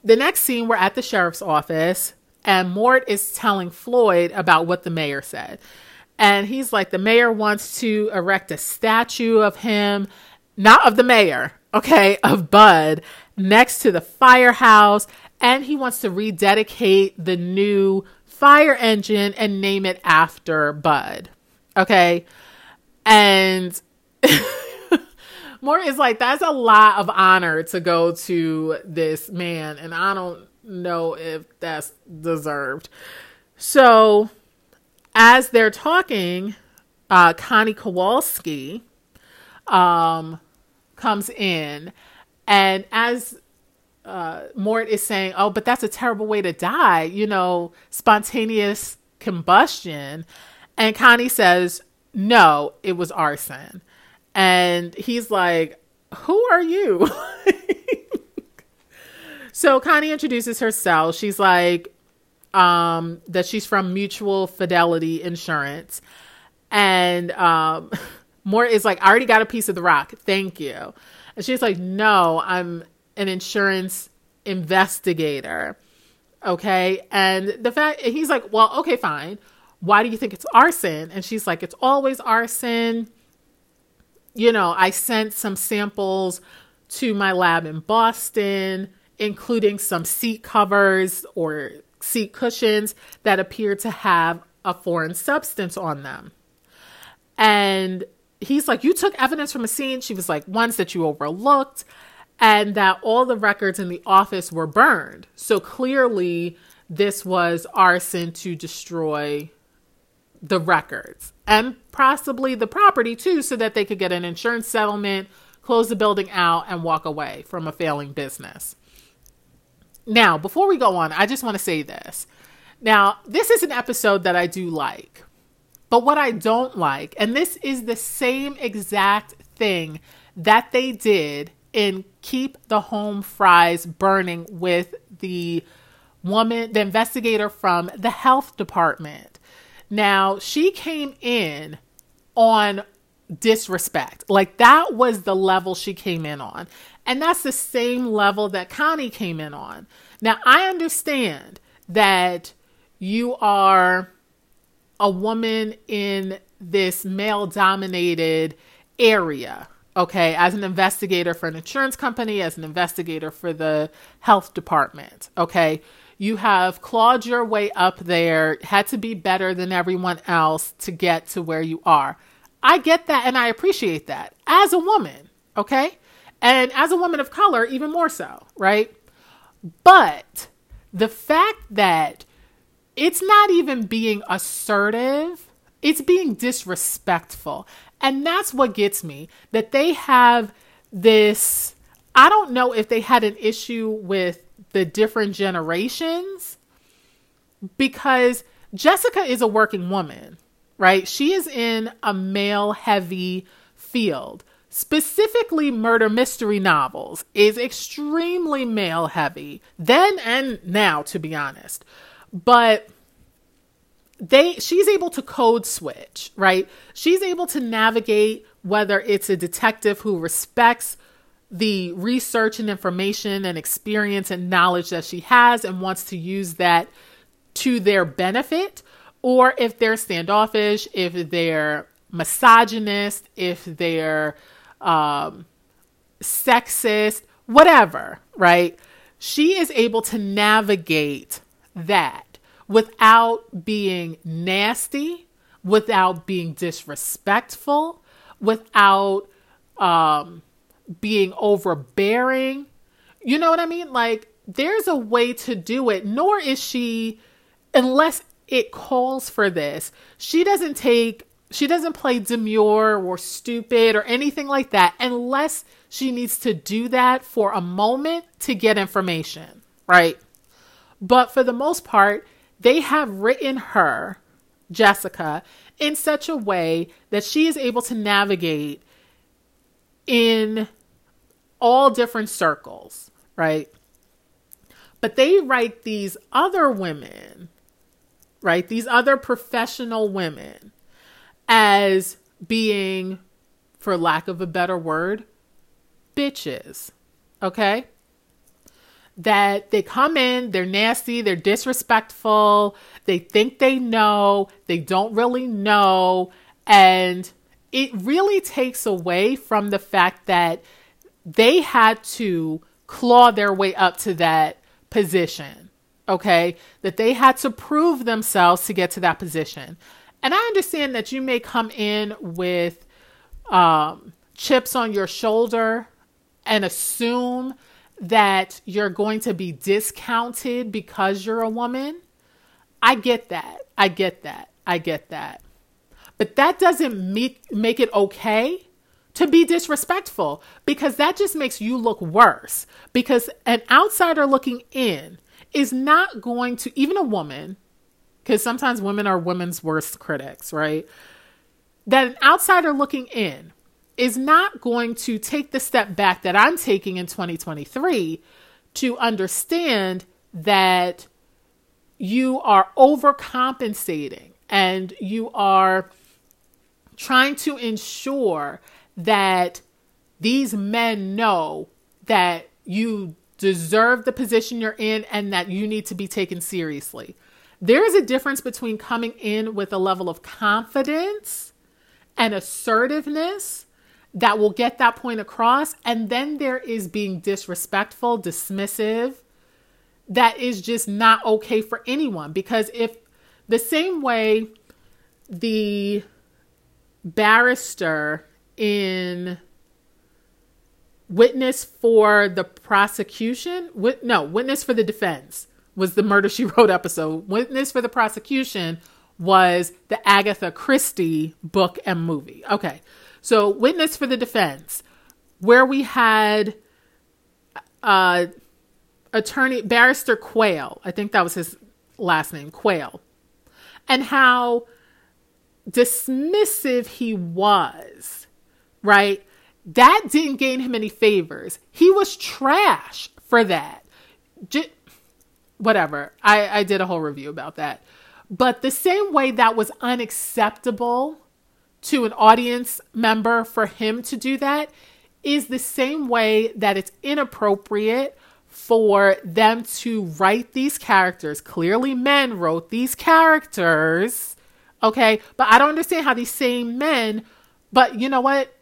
the next scene, we're at the sheriff's office, and Mort is telling Floyd about what the mayor said. And he's like, the mayor wants to erect a statue of him, not of the mayor, okay, of Bud, next to the firehouse. And he wants to rededicate the new fire engine and name it after Bud. Okay. And Mort is like, that's a lot of honor to go to this man, and I don't know if that's deserved. So, as they're talking, uh, Connie Kowalski um, comes in, and as uh, Mort is saying, "Oh, but that's a terrible way to die," you know, spontaneous combustion, and Connie says, "No, it was arson." And he's like, Who are you? so Connie introduces herself. She's like, um, that she's from Mutual Fidelity Insurance. And um, Mort is like, I already got a piece of the rock. Thank you. And she's like, No, I'm an insurance investigator. Okay. And the fact, he's like, Well, okay, fine. Why do you think it's arson? And she's like, It's always arson you know, I sent some samples to my lab in Boston, including some seat covers or seat cushions that appeared to have a foreign substance on them. And he's like, You took evidence from a scene. She was like, Ones that you overlooked, and that all the records in the office were burned. So clearly, this was arson to destroy the records and possibly the property too, so that they could get an insurance settlement, close the building out, and walk away from a failing business. Now, before we go on, I just want to say this. Now, this is an episode that I do like, but what I don't like, and this is the same exact thing that they did in Keep the Home Fries Burning with the woman, the investigator from the health department. Now, she came in on disrespect. Like that was the level she came in on. And that's the same level that Connie came in on. Now, I understand that you are a woman in this male dominated area, okay, as an investigator for an insurance company, as an investigator for the health department, okay you have clawed your way up there, had to be better than everyone else to get to where you are. I get that and I appreciate that as a woman, okay? And as a woman of color, even more so, right? But the fact that it's not even being assertive, it's being disrespectful. And that's what gets me that they have this. I don't know if they had an issue with the different generations because Jessica is a working woman, right? She is in a male heavy field. Specifically, murder mystery novels is extremely male heavy, then and now, to be honest. But they she's able to code switch, right? She's able to navigate whether it's a detective who respects the research and information and experience and knowledge that she has and wants to use that to their benefit, or if they're standoffish, if they're misogynist, if they're um, sexist, whatever, right? She is able to navigate that without being nasty, without being disrespectful, without um, being overbearing. You know what I mean? Like, there's a way to do it, nor is she, unless it calls for this, she doesn't take, she doesn't play demure or stupid or anything like that unless she needs to do that for a moment to get information, right? But for the most part, they have written her, Jessica, in such a way that she is able to navigate in all different circles, right? But they write these other women, right? These other professional women as being, for lack of a better word, bitches. Okay? That they come in, they're nasty, they're disrespectful, they think they know, they don't really know, and it really takes away from the fact that they had to claw their way up to that position. Okay. That they had to prove themselves to get to that position. And I understand that you may come in with um, chips on your shoulder and assume that you're going to be discounted because you're a woman. I get that. I get that. I get that. But that doesn't make, make it okay to be disrespectful because that just makes you look worse. Because an outsider looking in is not going to, even a woman, because sometimes women are women's worst critics, right? That an outsider looking in is not going to take the step back that I'm taking in 2023 to understand that you are overcompensating and you are trying to ensure that these men know that you deserve the position you're in and that you need to be taken seriously. There is a difference between coming in with a level of confidence and assertiveness that will get that point across, and then there is being disrespectful, dismissive, that is just not okay for anyone. Because if the same way the barrister in witness for the prosecution. Wit- no, witness for the defense was the murder she wrote episode. Witness for the prosecution was the Agatha Christie book and movie. Okay. So, witness for the defense, where we had uh, attorney barrister Quayle, I think that was his last name, Quayle, and how dismissive he was, right? That didn't gain him any favors. He was trash for that. J- whatever. I, I did a whole review about that. But the same way that was unacceptable to an audience member for him to do that is the same way that it's inappropriate for them to write these characters. Clearly, men wrote these characters. Okay. But I don't understand how these same men, but you know what?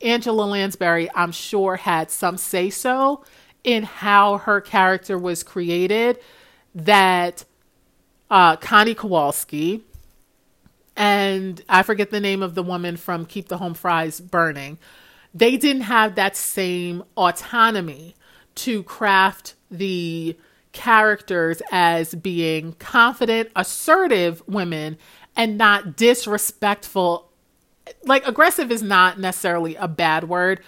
Angela Lansbury, I'm sure, had some say so in how her character was created. That uh, Connie Kowalski and I forget the name of the woman from Keep the Home Fries Burning, they didn't have that same autonomy to craft the characters as being confident, assertive women and not disrespectful like aggressive is not necessarily a bad word,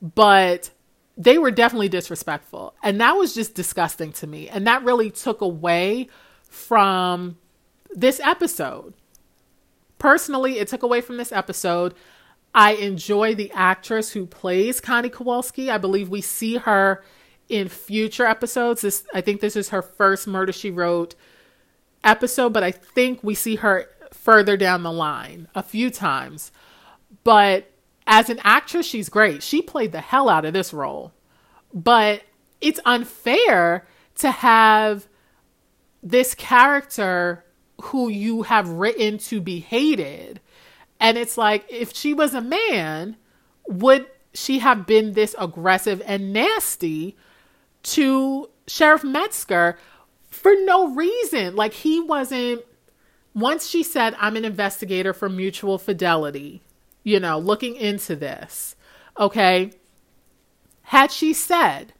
but they were definitely disrespectful. And that was just disgusting to me. And that really took away from this episode. Personally, it took away from this episode. I enjoy the actress who plays Connie Kowalski. I believe we see her in future episodes. This I think this is her first Murder She Wrote episode, but I think we see her further down the line a few times. But as an actress, she's great. She played the hell out of this role. But it's unfair to have this character who you have written to be hated. And it's like, if she was a man, would she have been this aggressive and nasty to Sheriff Metzger for no reason? Like, he wasn't. Once she said, I'm an investigator for mutual fidelity, you know, looking into this, okay? Had she said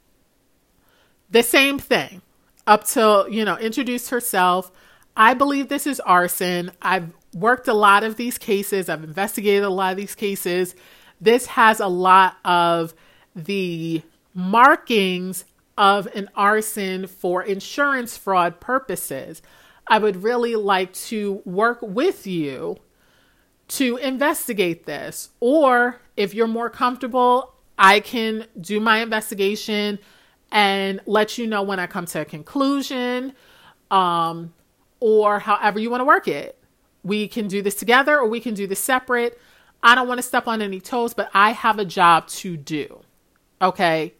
the same thing up till, you know, introduced herself, I believe this is arson. I've worked a lot of these cases, I've investigated a lot of these cases. This has a lot of the markings of an arson for insurance fraud purposes. I would really like to work with you to investigate this. Or if you're more comfortable, I can do my investigation and let you know when I come to a conclusion. Um, or however you want to work it. We can do this together or we can do this separate. I don't want to step on any toes, but I have a job to do. Okay.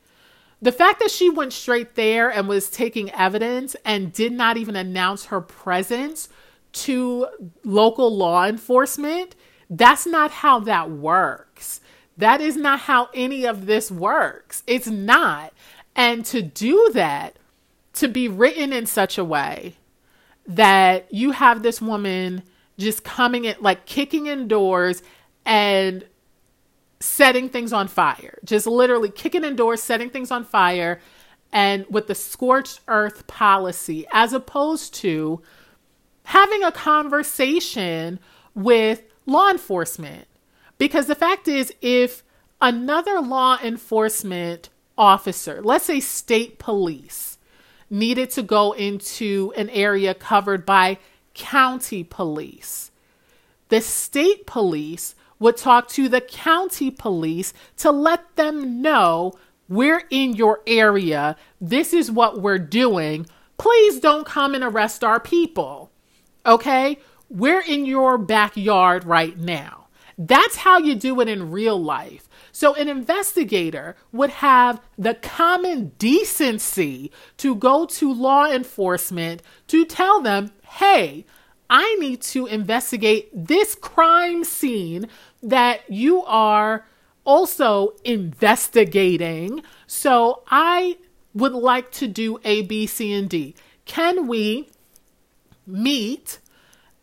The fact that she went straight there and was taking evidence and did not even announce her presence to local law enforcement, that's not how that works. That is not how any of this works. It's not. And to do that, to be written in such a way that you have this woman just coming in, like kicking in doors and setting things on fire, just literally kicking in doors, setting things on fire, and with the scorched earth policy, as opposed to having a conversation with law enforcement. Because the fact is, if another law enforcement officer, let's say state police, needed to go into an area covered by county police. The state police would talk to the county police to let them know we're in your area. This is what we're doing. Please don't come and arrest our people. Okay? We're in your backyard right now. That's how you do it in real life. So, an investigator would have the common decency to go to law enforcement to tell them, hey, I need to investigate this crime scene that you are also investigating. So, I would like to do A, B, C, and D. Can we meet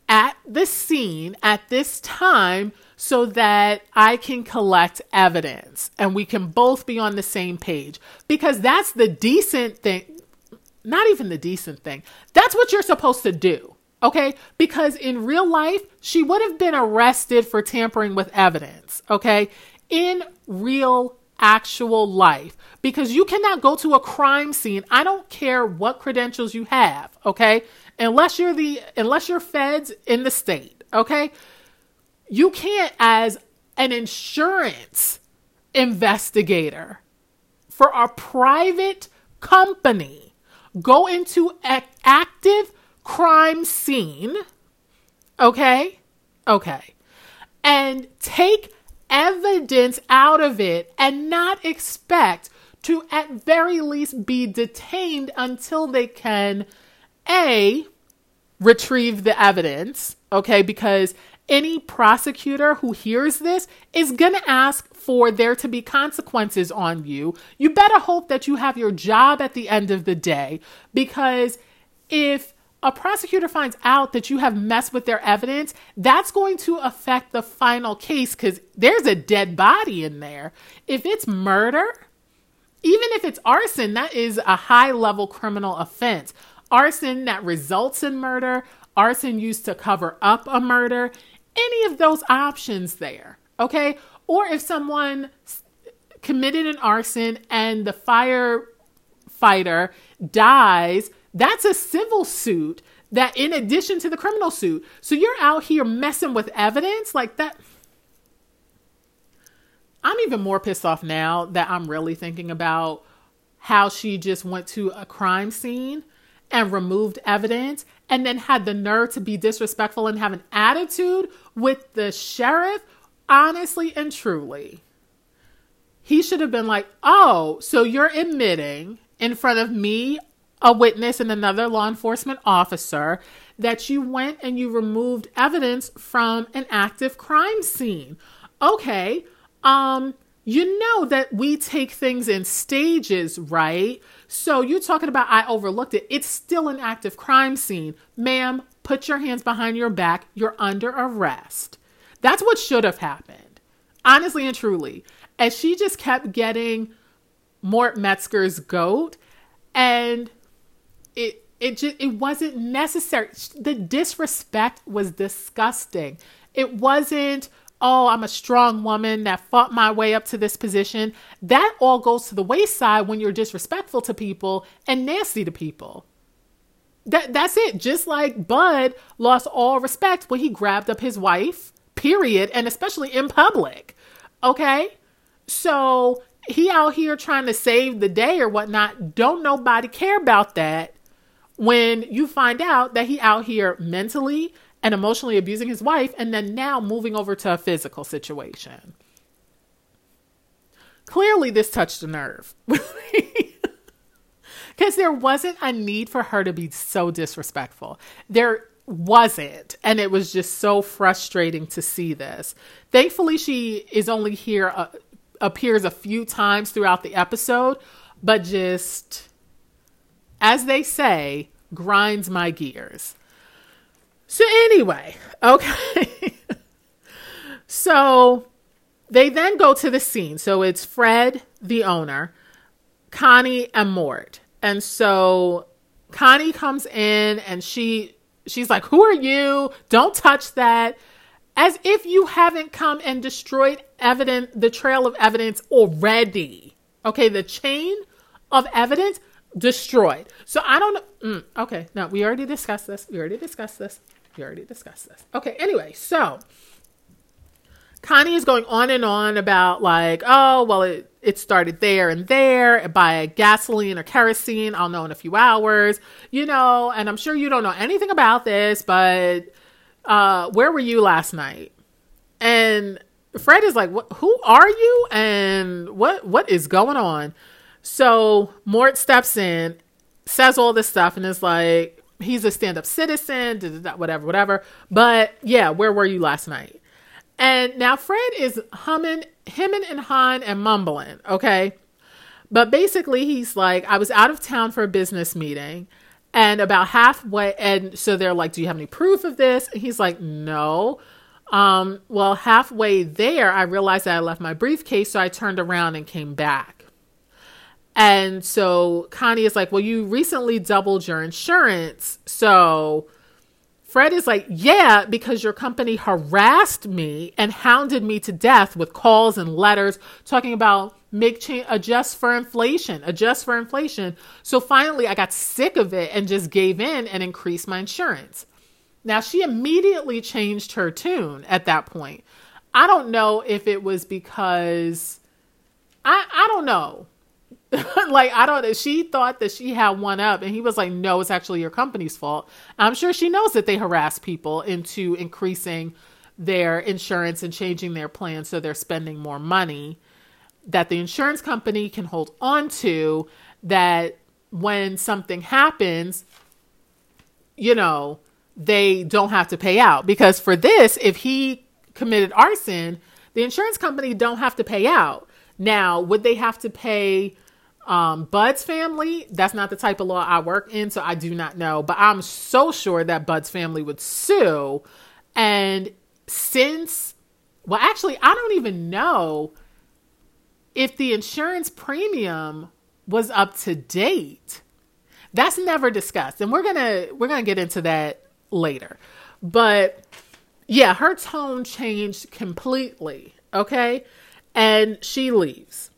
at the scene at this time so that I can collect evidence and we can both be on the same page. Because that's the decent thing, not even the decent thing. That's what you're supposed to do. Okay? Because in real life, she would have been arrested for tampering with evidence. Okay? In real actual life because you cannot go to a crime scene i don't care what credentials you have okay unless you're the unless you're feds in the state okay you can't, as an insurance investigator for a private company, go into an active crime scene, okay? Okay. And take evidence out of it and not expect to, at very least, be detained until they can A, retrieve the evidence, okay? Because any prosecutor who hears this is going to ask for there to be consequences on you. You better hope that you have your job at the end of the day because if a prosecutor finds out that you have messed with their evidence, that's going to affect the final case because there's a dead body in there. If it's murder, even if it's arson, that is a high level criminal offense. Arson that results in murder, arson used to cover up a murder, any of those options there, okay? Or if someone committed an arson and the firefighter dies, that's a civil suit that in addition to the criminal suit. So you're out here messing with evidence like that. I'm even more pissed off now that I'm really thinking about how she just went to a crime scene and removed evidence and then had the nerve to be disrespectful and have an attitude with the sheriff. Honestly and truly, he should have been like, Oh, so you're admitting in front of me, a witness, and another law enforcement officer that you went and you removed evidence from an active crime scene. Okay, um, you know that we take things in stages, right? So you're talking about I overlooked it. It's still an active crime scene. Ma'am, put your hands behind your back. You're under arrest. That's what should have happened. Honestly and truly. And she just kept getting Mort Metzger's goat and it it just it wasn't necessary. The disrespect was disgusting. It wasn't oh, I'm a strong woman that fought my way up to this position. That all goes to the wayside when you're disrespectful to people and nasty to people. That that's it. Just like Bud lost all respect when he grabbed up his wife, period, and especially in public. Okay? So he out here trying to save the day or whatnot. Don't nobody care about that when you find out that he out here mentally and emotionally abusing his wife, and then now moving over to a physical situation. Clearly, this touched a nerve. Because there wasn't a need for her to be so disrespectful. There wasn't. And it was just so frustrating to see this. Thankfully, she is only here, uh, appears a few times throughout the episode, but just, as they say, grinds my gears. So, anyway, okay. so they then go to the scene. So it's Fred, the owner, Connie, and Mort. And so Connie comes in and she she's like, "Who are you? Don't touch that." As if you haven't come and destroyed evidence, the trail of evidence already. Okay, the chain of evidence destroyed. So I don't know. Mm, okay, no, we already discussed this. We already discussed this. We already discussed this. Okay, anyway, so Connie is going on and on about like, oh, well, it, it started there and there by gasoline or kerosene. I'll know in a few hours, you know, and I'm sure you don't know anything about this, but uh, where were you last night? And Fred is like, what, who are you? And what, what is going on? So Mort steps in, says all this stuff, and is like, he's a stand up citizen, whatever, whatever. But yeah, where were you last night? And now Fred is humming, hemming and hawing and mumbling, okay? But basically, he's like, I was out of town for a business meeting. And about halfway, and so they're like, Do you have any proof of this? And he's like, No. Um, well, halfway there, I realized that I left my briefcase, so I turned around and came back. And so Connie is like, Well, you recently doubled your insurance. So Fred is like, Yeah, because your company harassed me and hounded me to death with calls and letters talking about make change, adjust for inflation, adjust for inflation. So finally, I got sick of it and just gave in and increased my insurance. Now, she immediately changed her tune at that point. I don't know if it was because I, I don't know like I don't she thought that she had one up and he was like no it's actually your company's fault. I'm sure she knows that they harass people into increasing their insurance and changing their plans so they're spending more money that the insurance company can hold on to that when something happens you know they don't have to pay out because for this if he committed arson the insurance company don't have to pay out now would they have to pay um, Bud's family, that's not the type of law I work in, so I do not know. But I'm so sure that Bud's family would sue. And since, well, actually, I don't even know if the insurance premium was up to date. That's never discussed. And we're going to we're going to get into that later. But yeah, her tone changed completely, okay? And she leaves.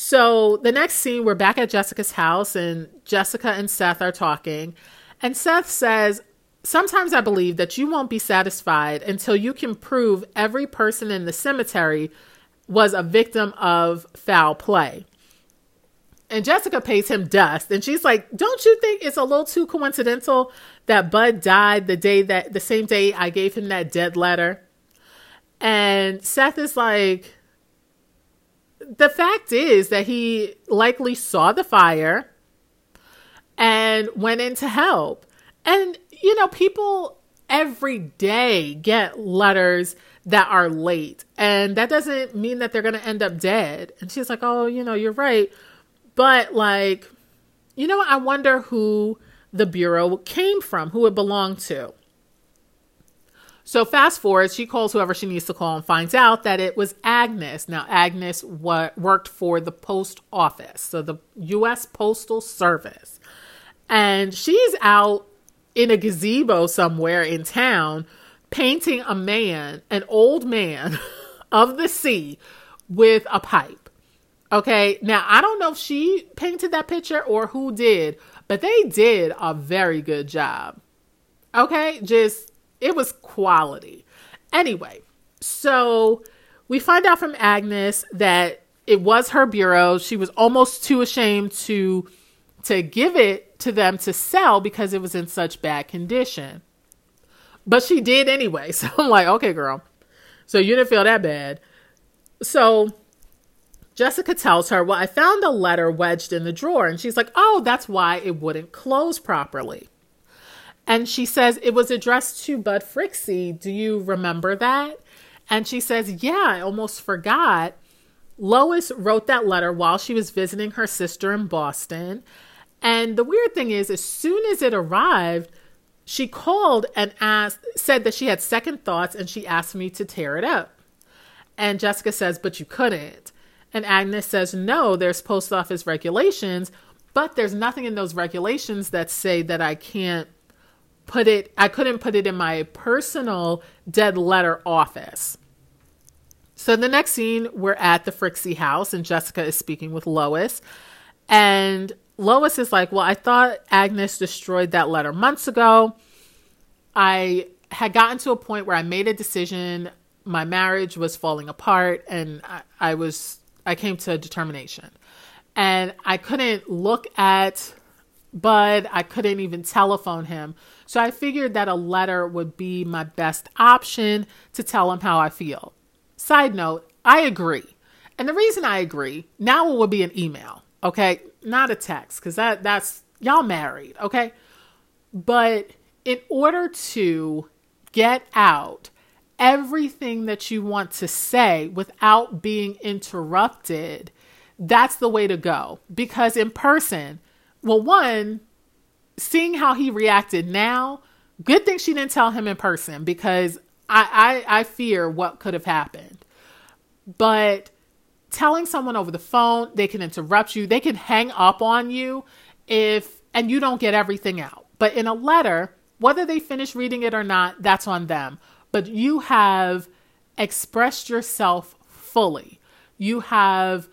So the next scene, we're back at Jessica's house, and Jessica and Seth are talking. And Seth says, Sometimes I believe that you won't be satisfied until you can prove every person in the cemetery was a victim of foul play. And Jessica pays him dust. And she's like, Don't you think it's a little too coincidental that Bud died the day that the same day I gave him that dead letter? And Seth is like, The fact is that he likely saw the fire and went in to help. And, you know, people every day get letters that are late. And that doesn't mean that they're going to end up dead. And she's like, Oh, you know, you're right. But like, you know, I wonder who the bureau came from, who it belonged to. So fast forward, she calls whoever she needs to call and finds out that it was Agnes. Now Agnes what worked for the post office, so the U.S. Postal Service, and she's out in a gazebo somewhere in town painting a man, an old man of the sea, with a pipe. Okay, now I don't know if she painted that picture or who did, but they did a very good job. Okay, just it was quality. Anyway, so we find out from Agnes that it was her bureau. She was almost too ashamed to to give it to them to sell because it was in such bad condition. But she did anyway. So I'm like, okay, girl. So you didn't feel that bad. So Jessica tells her, Well, I found a letter wedged in the drawer. And she's like, Oh, that's why it wouldn't close properly. And she says, It was addressed to Bud Frixie. Do you remember that? And she says, Yeah, I almost forgot. Lois wrote that letter while she was visiting her sister in Boston. And the weird thing is, as soon as it arrived, she called and asked, said that she had second thoughts and she asked me to tear it up. And Jessica says, But you couldn't. And Agnes says, no, there's post office regulations, but there's nothing in those regulations that say that I can't put it, I couldn't put it in my personal dead letter office. So the next scene, we're at the Frixie house and Jessica is speaking with Lois. And Lois is like, Well, I thought Agnes destroyed that letter months ago. I had gotten to a point where I made a decision. My marriage was falling apart and I, I was I came to a determination. And I couldn't look at Bud, I couldn't even telephone him. So I figured that a letter would be my best option to tell him how I feel. Side note, I agree. And the reason I agree, now it will be an email, okay? Not a text, because that that's y'all married, okay? But in order to get out everything that you want to say without being interrupted, that's the way to go. Because in person, well, one, seeing how he reacted now, good thing she didn't tell him in person because I, I, I fear what could have happened. But telling someone over the phone, they can interrupt you, they can hang up on you if, and you don't get everything out. But in a letter, whether they finish reading it or not, that's on them but you have expressed yourself fully. You have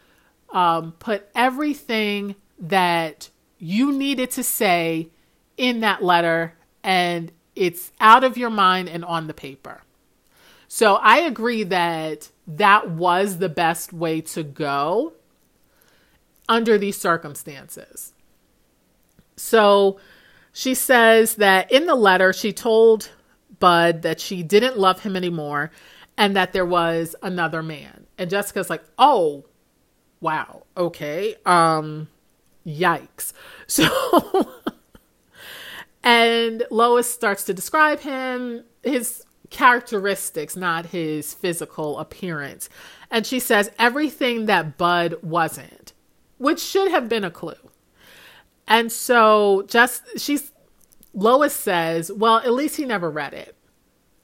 um, put everything that you needed to say in that letter, and it's out of your mind and on the paper. So I agree that that was the best way to go under these circumstances. So she says that in the letter, she told Bud that she didn't love him anymore and that there was another man. And Jessica's like, "Oh, wow. Okay. Um yikes." So and Lois starts to describe him, his characteristics, not his physical appearance. And she says everything that Bud wasn't, which should have been a clue. And so just she's Lois says, well, at least he never read it.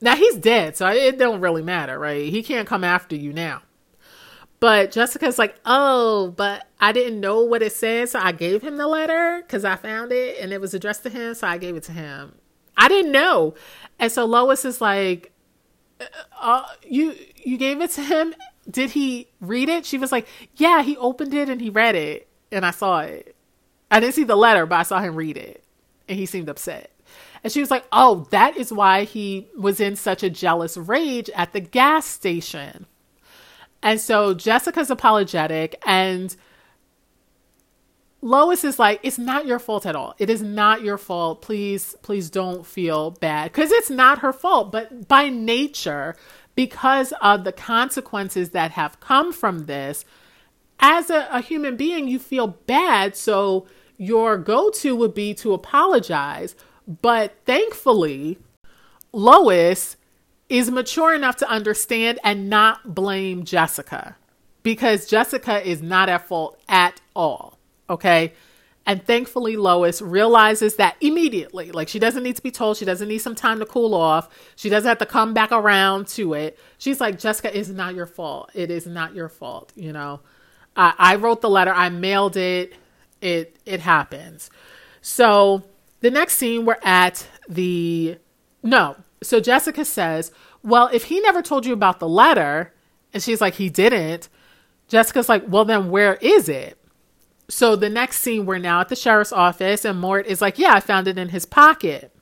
Now he's dead, so it don't really matter, right? He can't come after you now. But Jessica's like, oh, but I didn't know what it said, so I gave him the letter because I found it and it was addressed to him, so I gave it to him. I didn't know, and so Lois is like, uh, uh you you gave it to him Did he read it? She was like, Yeah, he opened it and he read it. And I saw it. I didn't see the letter, but I saw him read it. And he seemed upset. And she was like, Oh, that is why he was in such a jealous rage at the gas station. And so Jessica's apologetic and Lois is like, it's not your fault at all. It is not your fault. Please, please don't feel bad because it's not her fault. But by nature, because of the consequences that have come from this, as a, a human being, you feel bad. So your go to would be to apologize. But thankfully, Lois is mature enough to understand and not blame Jessica because Jessica is not at fault at all. Okay. And thankfully, Lois realizes that immediately. Like, she doesn't need to be told. She doesn't need some time to cool off. She doesn't have to come back around to it. She's like, Jessica, is not your fault. It is not your fault. You know, I, I wrote the letter, I mailed it. It, it happens. So the next scene, we're at the, no. So Jessica says, Well, if he never told you about the letter, and she's like, He didn't. Jessica's like, Well, then where is it? So the next scene, we're now at the sheriff's office, and Mort is like, Yeah, I found it in his pocket.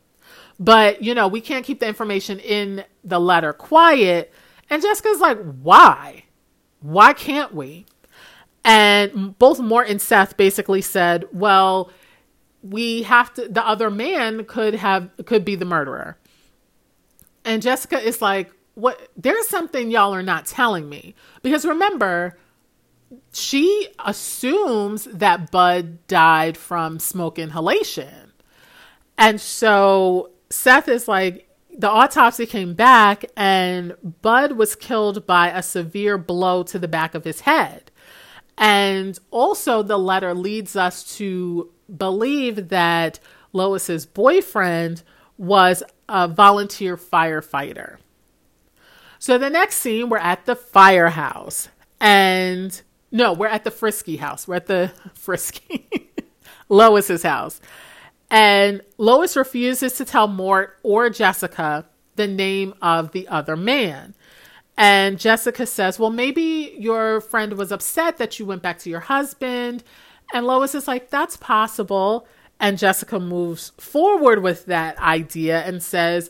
But, you know, we can't keep the information in the letter quiet. And Jessica's like, Why? Why can't we? And both Mort and Seth basically said, Well, we have to, the other man could have, could be the murderer. And Jessica is like, What? There's something y'all are not telling me. Because remember, she assumes that Bud died from smoke inhalation. And so Seth is like, the autopsy came back, and Bud was killed by a severe blow to the back of his head. And also, the letter leads us to believe that Lois's boyfriend was a volunteer firefighter. So, the next scene, we're at the firehouse, and no, we're at the Frisky house. We're at the Frisky, Lois's house. And Lois refuses to tell Mort or Jessica the name of the other man. And Jessica says, Well, maybe your friend was upset that you went back to your husband. And Lois is like, That's possible. And Jessica moves forward with that idea and says,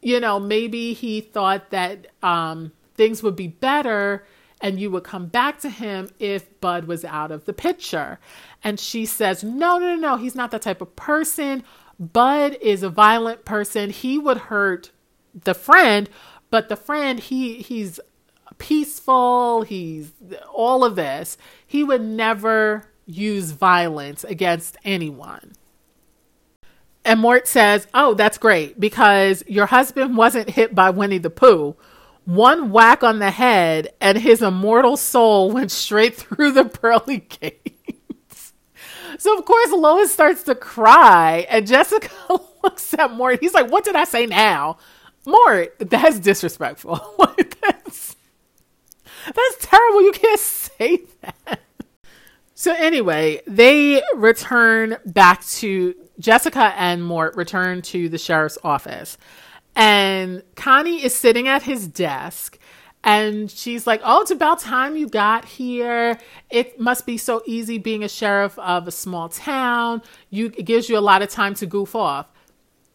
You know, maybe he thought that um, things would be better and you would come back to him if Bud was out of the picture. And she says, No, no, no, no, he's not that type of person. Bud is a violent person. He would hurt the friend, but the friend, he he's peaceful, he's all of this. He would never use violence against anyone. And Mort says, Oh, that's great because your husband wasn't hit by Winnie the Pooh one whack on the head, and his immortal soul went straight through the pearly gates. so, of course, Lois starts to cry, and Jessica looks at Mort. He's like, What did I say now? Mort, that's disrespectful. that's, that's terrible. You can't say that. So, anyway, they return back to Jessica and Mort return to the sheriff's office. And Connie is sitting at his desk and she's like, Oh, it's about time you got here. It must be so easy being a sheriff of a small town. You, it gives you a lot of time to goof off.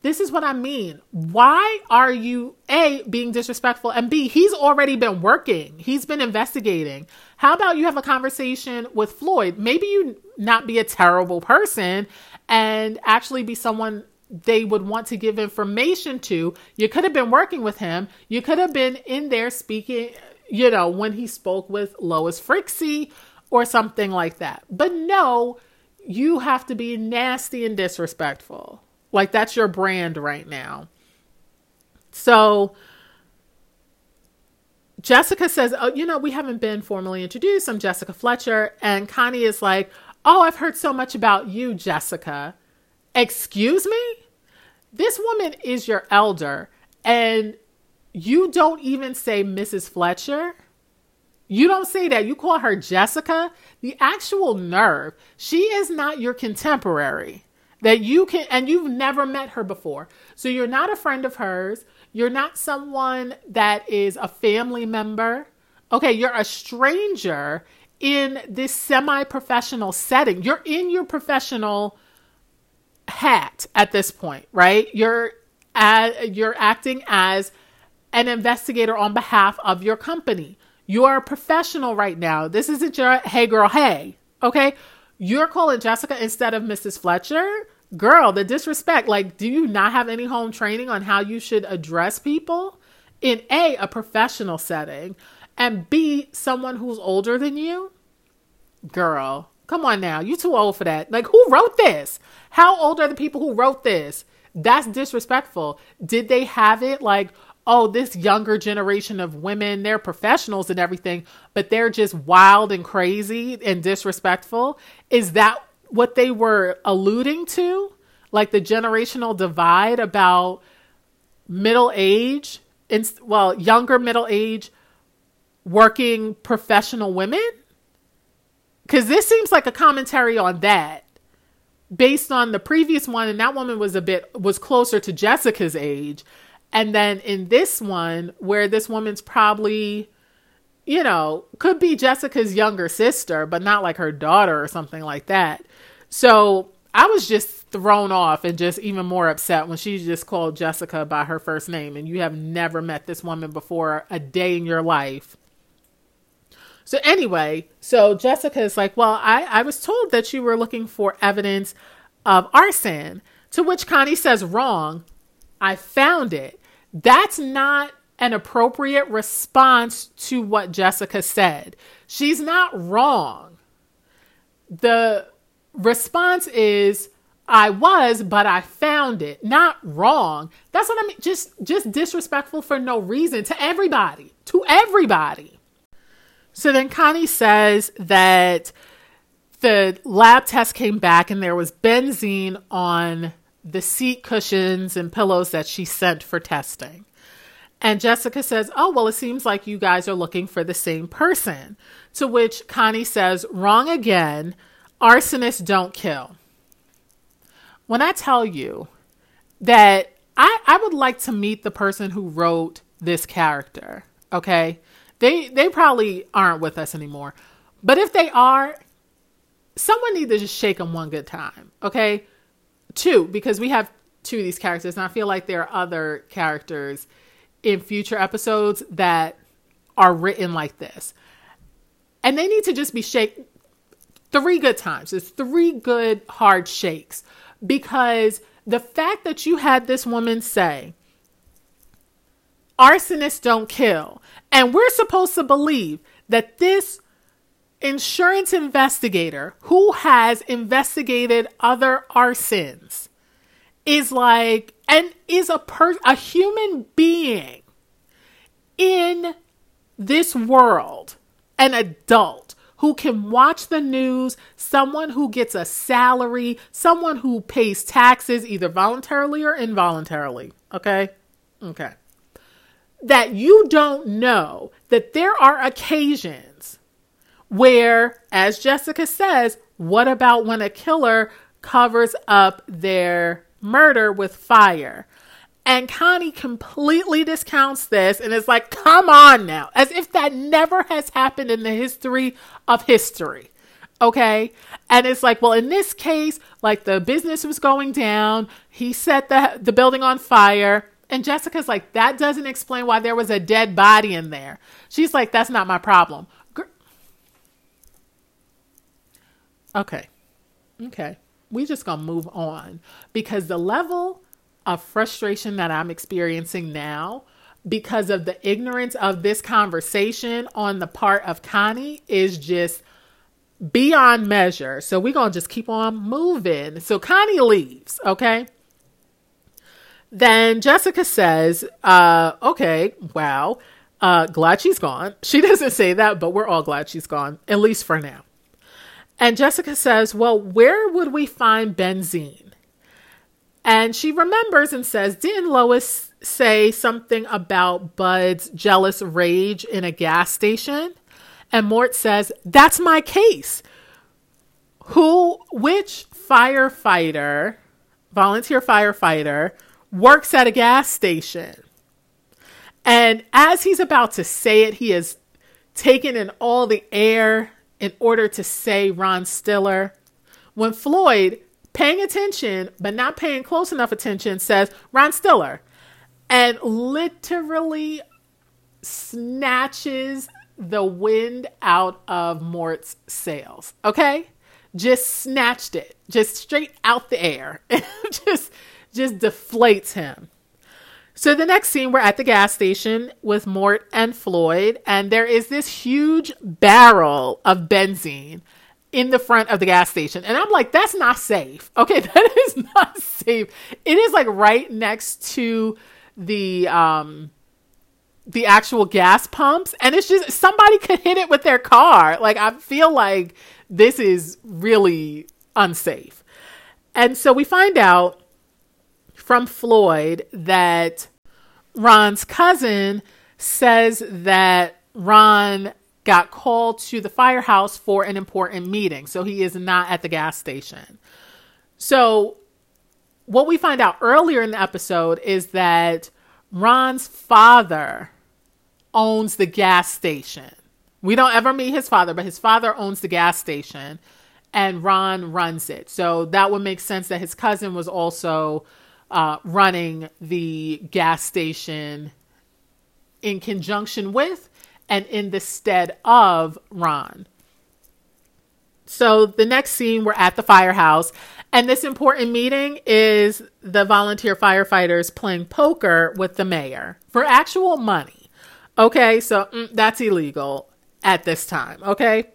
This is what I mean. Why are you, A, being disrespectful, and B, he's already been working, he's been investigating. How about you have a conversation with Floyd? Maybe you not be a terrible person and actually be someone they would want to give information to. You could have been working with him. You could have been in there speaking, you know, when he spoke with Lois Frixie or something like that. But no, you have to be nasty and disrespectful. Like that's your brand right now. So Jessica says, Oh, you know, we haven't been formally introduced. I'm Jessica Fletcher. And Connie is like, Oh, I've heard so much about you, Jessica. Excuse me? This woman is your elder, and you don't even say Mrs. Fletcher. You don't say that. You call her Jessica. The actual nerve. She is not your contemporary that you can, and you've never met her before. So you're not a friend of hers. You're not someone that is a family member Okay, you're a stranger in this semi professional setting. You're in your professional hat at this point, right? You're you're acting as an investigator on behalf of your company. You are a professional right now. This isn't your hey girl, hey. Okay? You're calling Jessica instead of Mrs. Fletcher. Girl, the disrespect. Like, do you not have any home training on how you should address people in A, a professional setting, and B, someone who's older than you? Girl, come on now. You too old for that. Like, who wrote this? How old are the people who wrote this? That's disrespectful. Did they have it like, oh, this younger generation of women, they're professionals and everything, but they're just wild and crazy and disrespectful? Is that what they were alluding to? Like the generational divide about middle age, well, younger middle age working professional women? Because this seems like a commentary on that based on the previous one and that woman was a bit was closer to Jessica's age. And then in this one where this woman's probably you know could be Jessica's younger sister but not like her daughter or something like that. So I was just thrown off and just even more upset when she just called Jessica by her first name and you have never met this woman before a day in your life so anyway, so Jessica is like, well, I, I was told that you were looking for evidence of arson. To which Connie says, wrong. I found it. That's not an appropriate response to what Jessica said. She's not wrong. The response is, I was, but I found it. Not wrong. That's what I mean. Just just disrespectful for no reason to everybody. To everybody. So then Connie says that the lab test came back and there was benzene on the seat cushions and pillows that she sent for testing. And Jessica says, Oh, well, it seems like you guys are looking for the same person. To which Connie says, Wrong again. Arsonists don't kill. When I tell you that I, I would like to meet the person who wrote this character, okay? They they probably aren't with us anymore. But if they are, someone needs to just shake them one good time. Okay, two because we have two of these characters, and I feel like there are other characters in future episodes that are written like this, and they need to just be shake three good times. It's three good hard shakes because the fact that you had this woman say arsonists don't kill. And we're supposed to believe that this insurance investigator who has investigated other arsons is like and is a per a human being in this world, an adult who can watch the news, someone who gets a salary, someone who pays taxes either voluntarily or involuntarily. Okay? Okay that you don't know that there are occasions where, as Jessica says, what about when a killer covers up their murder with fire? And Connie completely discounts this and is like, come on now, as if that never has happened in the history of history. Okay. And it's like, well, in this case, like the business was going down, he set the, the building on fire and Jessica's like, that doesn't explain why there was a dead body in there. She's like, that's not my problem. Okay. Okay. We just gonna move on because the level of frustration that I'm experiencing now because of the ignorance of this conversation on the part of Connie is just beyond measure. So we're gonna just keep on moving. So Connie leaves, okay? Then Jessica says, uh, okay, wow, uh, glad she's gone. She doesn't say that, but we're all glad she's gone, at least for now. And Jessica says, well, where would we find benzene? And she remembers and says, didn't Lois say something about Bud's jealous rage in a gas station? And Mort says, that's my case. Who, which firefighter, volunteer firefighter, works at a gas station. And as he's about to say it, he is taking in all the air in order to say Ron Stiller. When Floyd, paying attention but not paying close enough attention, says Ron Stiller and literally snatches the wind out of Mort's sails. Okay? Just snatched it, just straight out the air. just just deflates him. So the next scene, we're at the gas station with Mort and Floyd, and there is this huge barrel of benzene in the front of the gas station. And I'm like, that's not safe. Okay, that is not safe. It is like right next to the um the actual gas pumps and it's just somebody could hit it with their car. Like I feel like this is really unsafe. And so we find out from Floyd that Ron's cousin says that Ron got called to the firehouse for an important meeting. So he is not at the gas station. So what we find out earlier in the episode is that Ron's father owns the gas station. We don't ever meet his father, but his father owns the gas station and Ron runs it. So that would make sense that his cousin was also uh, running the gas station in conjunction with and in the stead of Ron. So the next scene, we're at the firehouse, and this important meeting is the volunteer firefighters playing poker with the mayor for actual money. Okay, so mm, that's illegal at this time. Okay.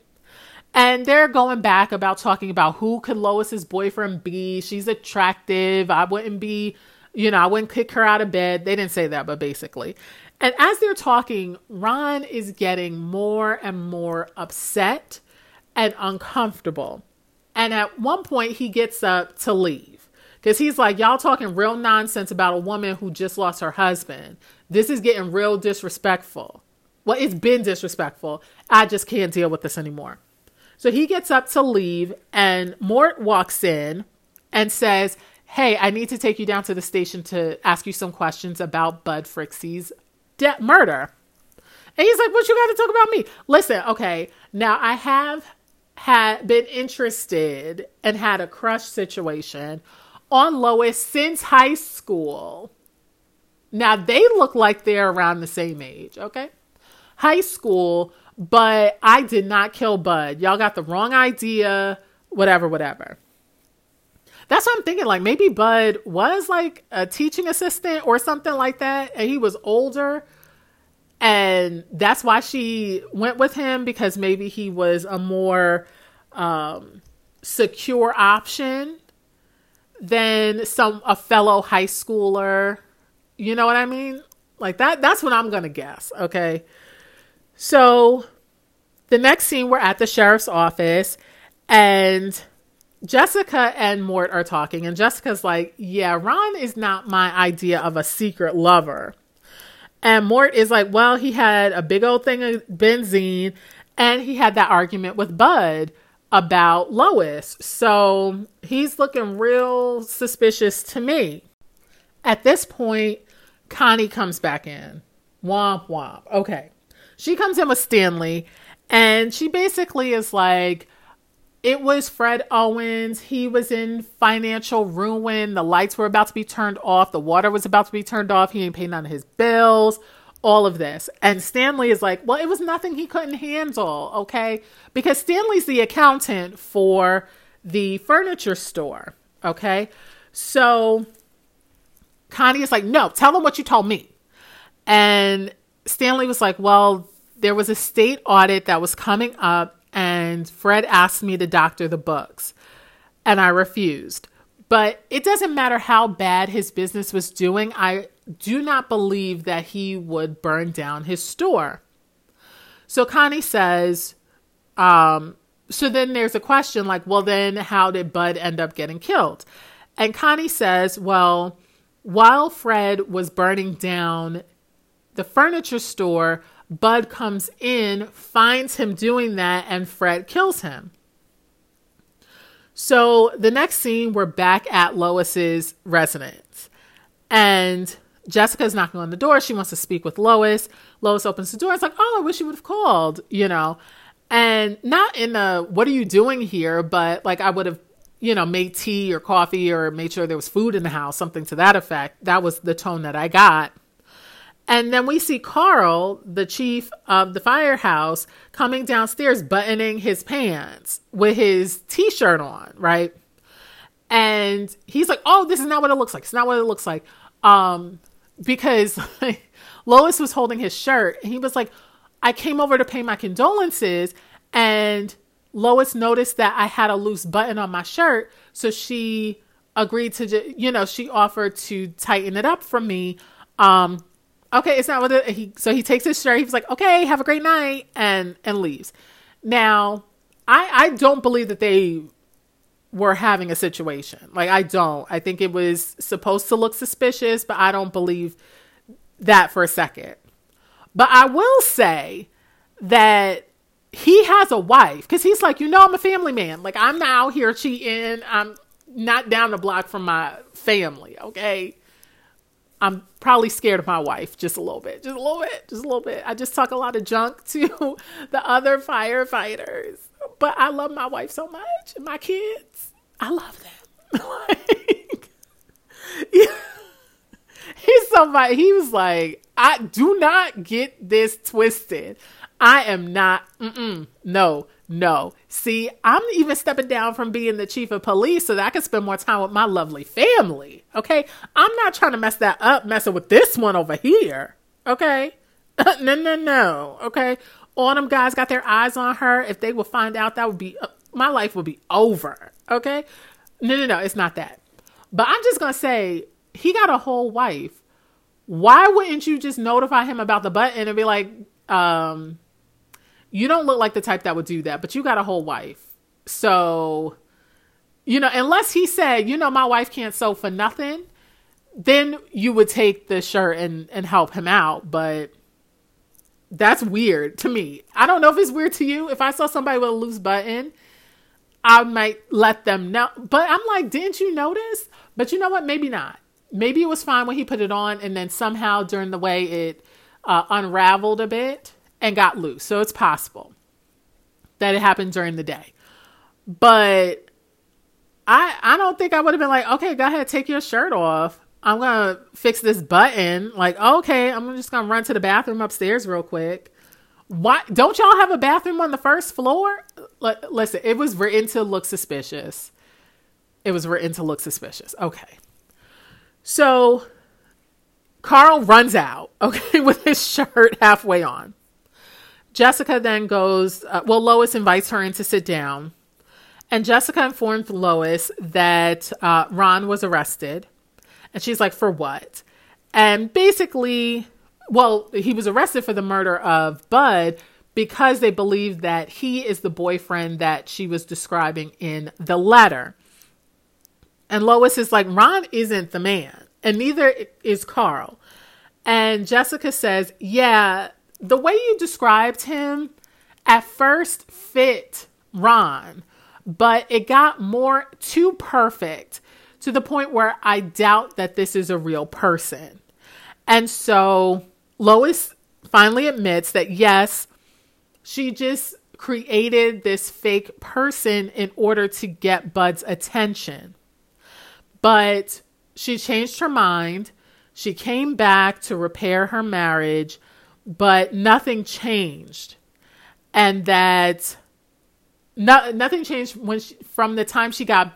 And they're going back about talking about who could Lois's boyfriend be. She's attractive. I wouldn't be, you know, I wouldn't kick her out of bed. They didn't say that, but basically. And as they're talking, Ron is getting more and more upset and uncomfortable. And at one point, he gets up to leave because he's like, Y'all talking real nonsense about a woman who just lost her husband. This is getting real disrespectful. Well, it's been disrespectful. I just can't deal with this anymore. So he gets up to leave, and Mort walks in and says, Hey, I need to take you down to the station to ask you some questions about Bud Frixie's de- murder. And he's like, What you got to talk about me? Listen, okay, now I have had been interested and had a crush situation on Lois since high school. Now they look like they're around the same age, okay? High school, but I did not kill Bud. Y'all got the wrong idea, whatever, whatever. That's what I'm thinking. Like maybe Bud was like a teaching assistant or something like that, and he was older. And that's why she went with him because maybe he was a more um, secure option than some a fellow high schooler. You know what I mean? Like that. That's what I'm gonna guess. Okay. So the next scene, we're at the sheriff's office and Jessica and Mort are talking, and Jessica's like, Yeah, Ron is not my idea of a secret lover. And Mort is like, Well, he had a big old thing of benzene, and he had that argument with Bud about Lois. So he's looking real suspicious to me. At this point, Connie comes back in. Womp womp. Okay. She comes in with Stanley and she basically is like, it was Fred Owens. He was in financial ruin. The lights were about to be turned off. The water was about to be turned off. He ain't paying none of his bills. All of this. And Stanley is like, well, it was nothing he couldn't handle. Okay. Because Stanley's the accountant for the furniture store. Okay. So Connie is like, no, tell them what you told me. And Stanley was like, well, there was a state audit that was coming up, and Fred asked me to doctor the books, and I refused. But it doesn't matter how bad his business was doing, I do not believe that he would burn down his store. So Connie says, um, so then there's a question like, well, then how did Bud end up getting killed? And Connie says, well, while Fred was burning down the furniture store, Bud comes in, finds him doing that, and Fred kills him. So the next scene, we're back at Lois's residence. And Jessica's knocking on the door. She wants to speak with Lois. Lois opens the door. It's like, oh, I wish you would have called, you know, and not in a what are you doing here, but like I would have, you know, made tea or coffee or made sure there was food in the house, something to that effect. That was the tone that I got. And then we see Carl, the chief of the firehouse, coming downstairs buttoning his pants with his t shirt on, right? And he's like, Oh, this is not what it looks like. It's not what it looks like. Um, because Lois was holding his shirt and he was like, I came over to pay my condolences and Lois noticed that I had a loose button on my shirt. So she agreed to, you know, she offered to tighten it up for me. Um, okay, it's not what he, so he takes his shirt. He's like, okay, have a great night and, and leaves. Now, I, I don't believe that they were having a situation. Like, I don't. I think it was supposed to look suspicious, but I don't believe that for a second. But I will say that he has a wife because he's like, you know, I'm a family man. Like, I'm not out here cheating. I'm not down the block from my family. Okay. I'm probably scared of my wife just a little bit, just a little bit, just a little bit. I just talk a lot of junk to the other firefighters, but I love my wife so much and my kids. I love them. like, yeah. He's somebody, he was like, I do not get this twisted. I am not, no, no. See, I'm even stepping down from being the chief of police so that I can spend more time with my lovely family. Okay. I'm not trying to mess that up, messing with this one over here. Okay. no, no, no. Okay. All them guys got their eyes on her. If they would find out, that would be, uh, my life would be over. Okay. No, no, no. It's not that. But I'm just going to say, he got a whole wife. Why wouldn't you just notify him about the button and be like, um, you don't look like the type that would do that, but you got a whole wife. So, you know, unless he said, you know, my wife can't sew for nothing, then you would take the shirt and, and help him out. But that's weird to me. I don't know if it's weird to you. If I saw somebody with a loose button, I might let them know. But I'm like, didn't you notice? But you know what? Maybe not. Maybe it was fine when he put it on, and then somehow during the way it uh, unraveled a bit and got loose. So it's possible that it happened during the day. But I I don't think I would have been like, okay, go ahead, take your shirt off. I'm gonna fix this button. Like, okay, I'm just gonna run to the bathroom upstairs real quick. Why don't y'all have a bathroom on the first floor? L- listen, it was written to look suspicious. It was written to look suspicious. Okay. So Carl runs out, okay, with his shirt halfway on. Jessica then goes, uh, well, Lois invites her in to sit down. And Jessica informed Lois that uh, Ron was arrested. And she's like, for what? And basically, well, he was arrested for the murder of Bud because they believe that he is the boyfriend that she was describing in the letter. And Lois is like, Ron isn't the man, and neither is Carl. And Jessica says, Yeah, the way you described him at first fit Ron, but it got more too perfect to the point where I doubt that this is a real person. And so Lois finally admits that yes, she just created this fake person in order to get Bud's attention. But she changed her mind. She came back to repair her marriage but nothing changed. And that no, nothing changed when she, from the time she got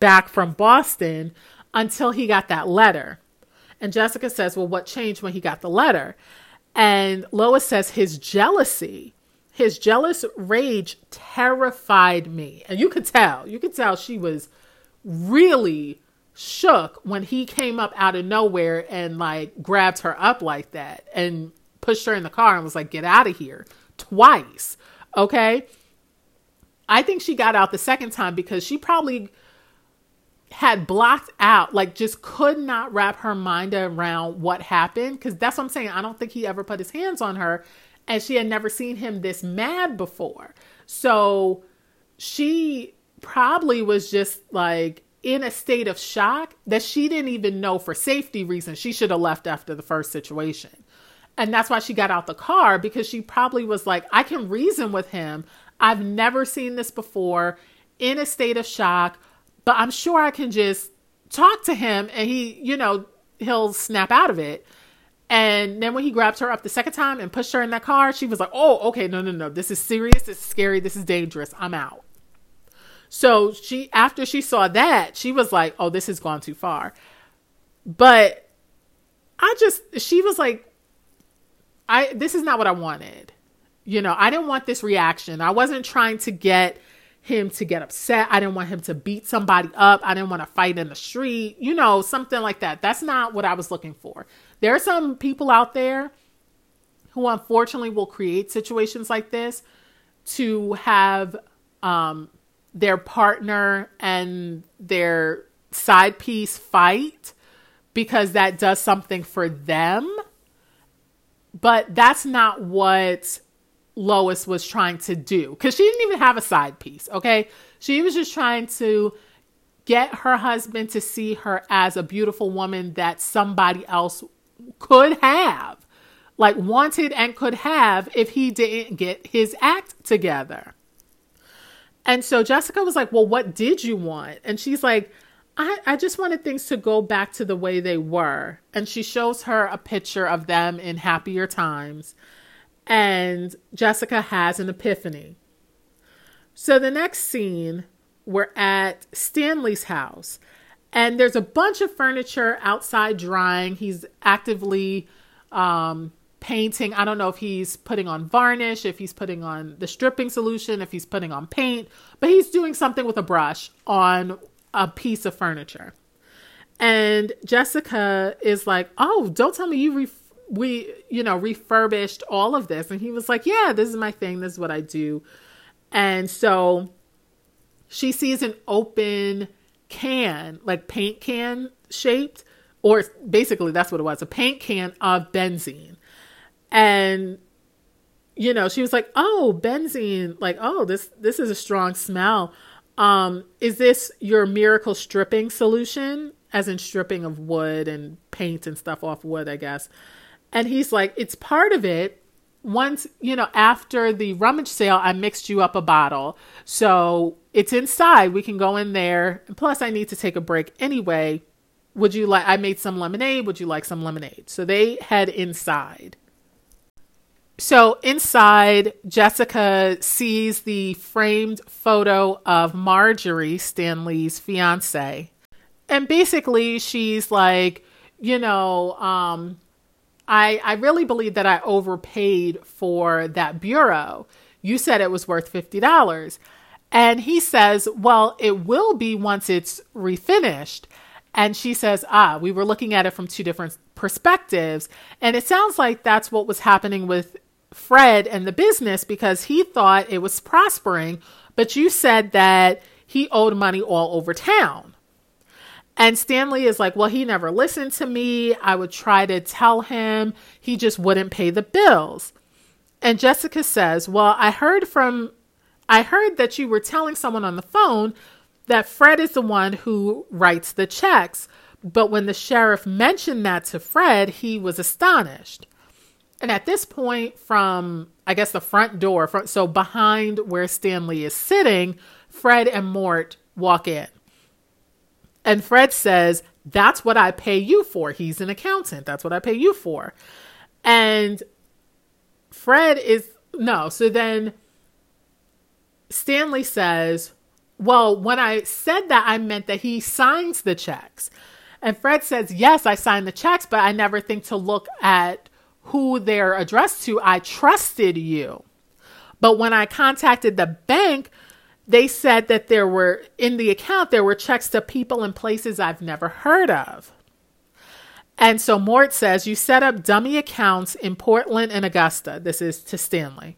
back from Boston until he got that letter. And Jessica says, Well, what changed when he got the letter? And Lois says, His jealousy, his jealous rage terrified me. And you could tell, you could tell she was really shook when he came up out of nowhere and like grabbed her up like that. And pushed her in the car and was like, get out of here twice. Okay. I think she got out the second time because she probably had blocked out, like just could not wrap her mind around what happened. Cause that's what I'm saying. I don't think he ever put his hands on her and she had never seen him this mad before. So she probably was just like in a state of shock that she didn't even know for safety reasons she should have left after the first situation. And that's why she got out the car because she probably was like, I can reason with him. I've never seen this before in a state of shock, but I'm sure I can just talk to him and he, you know, he'll snap out of it. And then when he grabbed her up the second time and pushed her in that car, she was like, oh, okay, no, no, no. This is serious. This is scary. This is dangerous. I'm out. So she, after she saw that, she was like, oh, this has gone too far. But I just, she was like, I, this is not what I wanted. You know, I didn't want this reaction. I wasn't trying to get him to get upset. I didn't want him to beat somebody up. I didn't want to fight in the street, you know, something like that. That's not what I was looking for. There are some people out there who unfortunately will create situations like this to have um, their partner and their side piece fight because that does something for them. But that's not what Lois was trying to do because she didn't even have a side piece. Okay. She was just trying to get her husband to see her as a beautiful woman that somebody else could have, like wanted and could have if he didn't get his act together. And so Jessica was like, Well, what did you want? And she's like, I, I just wanted things to go back to the way they were. And she shows her a picture of them in happier times. And Jessica has an epiphany. So the next scene, we're at Stanley's house. And there's a bunch of furniture outside drying. He's actively um, painting. I don't know if he's putting on varnish, if he's putting on the stripping solution, if he's putting on paint, but he's doing something with a brush on a piece of furniture. And Jessica is like, "Oh, don't tell me you ref- we, you know, refurbished all of this." And he was like, "Yeah, this is my thing. This is what I do." And so she sees an open can, like paint can shaped, or basically that's what it was, a paint can of benzene. And you know, she was like, "Oh, benzene, like, oh, this this is a strong smell." Um, is this your miracle stripping solution? As in stripping of wood and paint and stuff off wood, I guess. And he's like, it's part of it. Once, you know, after the rummage sale, I mixed you up a bottle. So it's inside. We can go in there. And plus, I need to take a break anyway. Would you like, I made some lemonade. Would you like some lemonade? So they head inside. So inside, Jessica sees the framed photo of Marjorie, Stanley's fiance. And basically, she's like, you know, um, I, I really believe that I overpaid for that bureau. You said it was worth $50. And he says, well, it will be once it's refinished. And she says, ah, we were looking at it from two different perspectives. And it sounds like that's what was happening with Fred and the business because he thought it was prospering, but you said that he owed money all over town. And Stanley is like, Well, he never listened to me. I would try to tell him, he just wouldn't pay the bills. And Jessica says, Well, I heard from, I heard that you were telling someone on the phone that Fred is the one who writes the checks. But when the sheriff mentioned that to Fred, he was astonished. And at this point, from I guess the front door, from, so behind where Stanley is sitting, Fred and Mort walk in. And Fred says, That's what I pay you for. He's an accountant. That's what I pay you for. And Fred is, no. So then Stanley says, Well, when I said that, I meant that he signs the checks. And Fred says, Yes, I signed the checks, but I never think to look at who they're addressed to, I trusted you. But when I contacted the bank, they said that there were in the account there were checks to people and places I've never heard of. And so Mort says you set up dummy accounts in Portland and Augusta. This is to Stanley.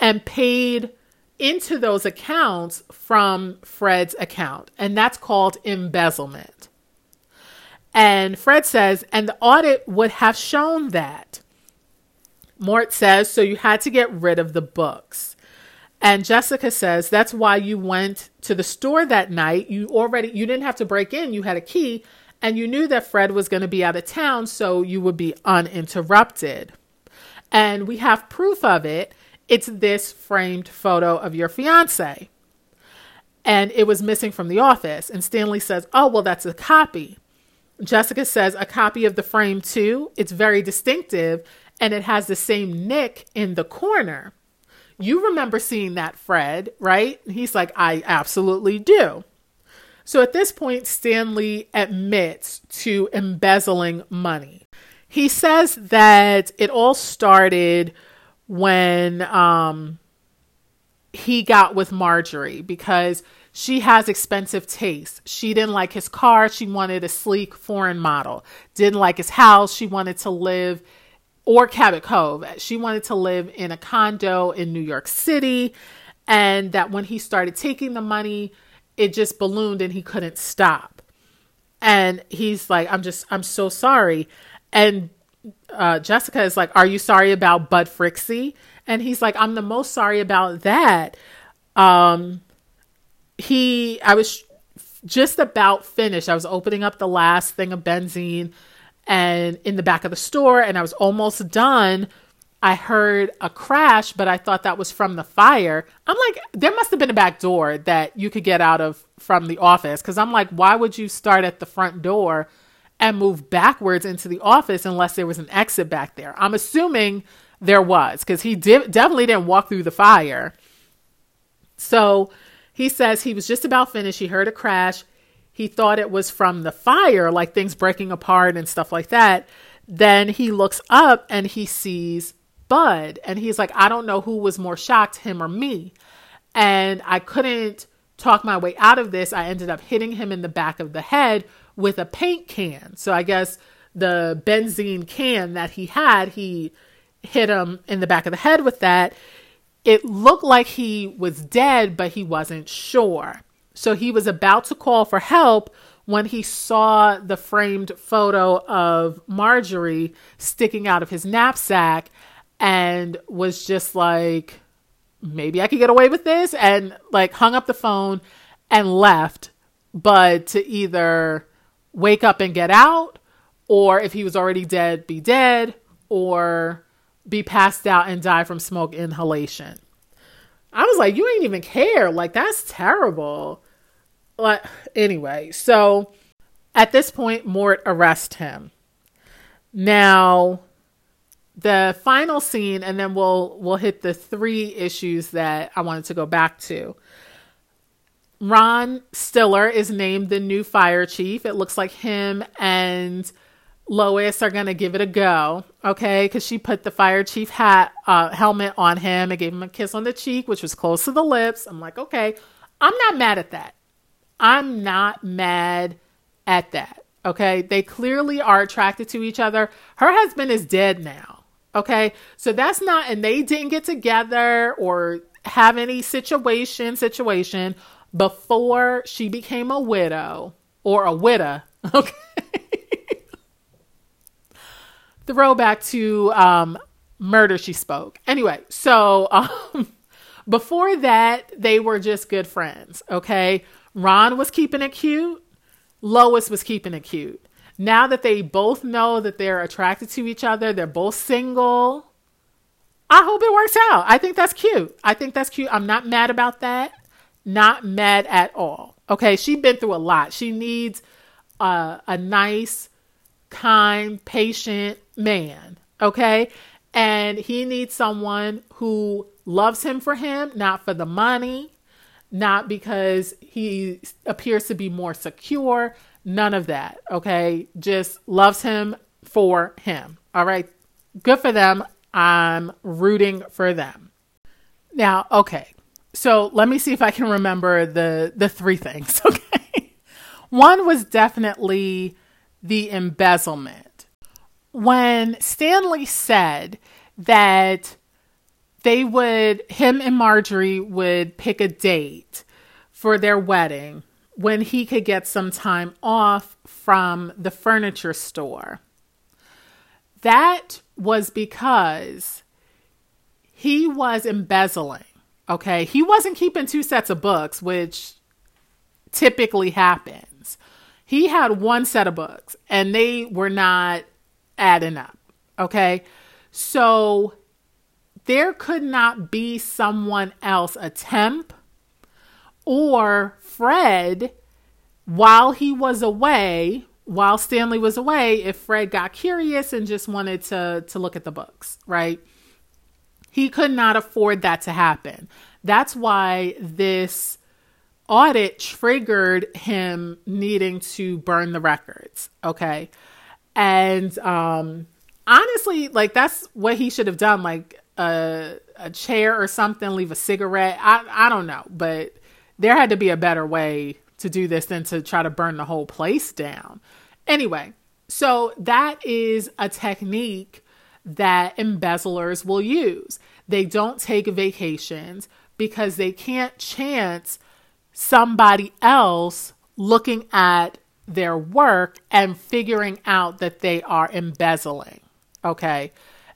And paid into those accounts from Fred's account. And that's called embezzlement. And Fred says, and the audit would have shown that. Mort says, so you had to get rid of the books. And Jessica says, that's why you went to the store that night. You already, you didn't have to break in, you had a key. And you knew that Fred was going to be out of town, so you would be uninterrupted. And we have proof of it. It's this framed photo of your fiance. And it was missing from the office. And Stanley says, Oh, well, that's a copy. Jessica says, A copy of the frame, too. It's very distinctive and it has the same nick in the corner. You remember seeing that, Fred, right? He's like, I absolutely do. So at this point, Stanley admits to embezzling money. He says that it all started when um, he got with Marjorie because she has expensive taste. She didn't like his car. She wanted a sleek foreign model. Didn't like his house. She wanted to live or Cabot Cove. She wanted to live in a condo in New York City. And that when he started taking the money, it just ballooned and he couldn't stop. And he's like, I'm just, I'm so sorry. And uh, Jessica is like, Are you sorry about Bud Frixie? And he's like, I'm the most sorry about that. Um, he, I was just about finished. I was opening up the last thing of benzene and in the back of the store and I was almost done. I heard a crash, but I thought that was from the fire. I'm like, there must have been a back door that you could get out of from the office. Cause I'm like, why would you start at the front door and move backwards into the office unless there was an exit back there? I'm assuming there was because he did, definitely didn't walk through the fire. So he says he was just about finished. He heard a crash he thought it was from the fire, like things breaking apart and stuff like that. Then he looks up and he sees Bud. And he's like, I don't know who was more shocked, him or me. And I couldn't talk my way out of this. I ended up hitting him in the back of the head with a paint can. So I guess the benzene can that he had, he hit him in the back of the head with that. It looked like he was dead, but he wasn't sure. So he was about to call for help when he saw the framed photo of Marjorie sticking out of his knapsack and was just like, maybe I could get away with this. And like hung up the phone and left, but to either wake up and get out, or if he was already dead, be dead, or be passed out and die from smoke inhalation. I was like, you ain't even care. Like, that's terrible. Like, anyway, so at this point, Mort arrests him. Now, the final scene, and then we'll we'll hit the three issues that I wanted to go back to. Ron Stiller is named the new fire chief. It looks like him and Lois are going to give it a go, okay? Because she put the fire chief hat uh, helmet on him and gave him a kiss on the cheek, which was close to the lips. I'm like, okay, I'm not mad at that. I'm not mad at that, okay? They clearly are attracted to each other. Her husband is dead now, okay? So that's not, and they didn't get together or have any situation, situation before she became a widow or a widow, okay? Throwback to um, murder she spoke. Anyway, so um, before that, they were just good friends. Okay. Ron was keeping it cute. Lois was keeping it cute. Now that they both know that they're attracted to each other, they're both single. I hope it works out. I think that's cute. I think that's cute. I'm not mad about that. Not mad at all. Okay. She's been through a lot. She needs a, a nice, kind, patient man. Okay. And he needs someone who loves him for him, not for the money, not because he appears to be more secure. None of that. Okay. Just loves him for him. All right. Good for them. I'm rooting for them. Now, okay. So let me see if I can remember the the three things. Okay. One was definitely the embezzlement. When Stanley said that they would, him and Marjorie would pick a date for their wedding when he could get some time off from the furniture store. That was because he was embezzling. Okay. He wasn't keeping two sets of books, which typically happens. He had one set of books and they were not adding up. Okay. So there could not be someone else, a temp or Fred, while he was away, while Stanley was away, if Fred got curious and just wanted to, to look at the books, right? He could not afford that to happen. That's why this audit triggered him needing to burn the records. Okay. And um, honestly, like that's what he should have done. Like a, a chair or something, leave a cigarette. I, I don't know, but there had to be a better way to do this than to try to burn the whole place down. Anyway, so that is a technique that embezzlers will use. They don't take vacations because they can't chance somebody else looking at their work and figuring out that they are embezzling. Okay.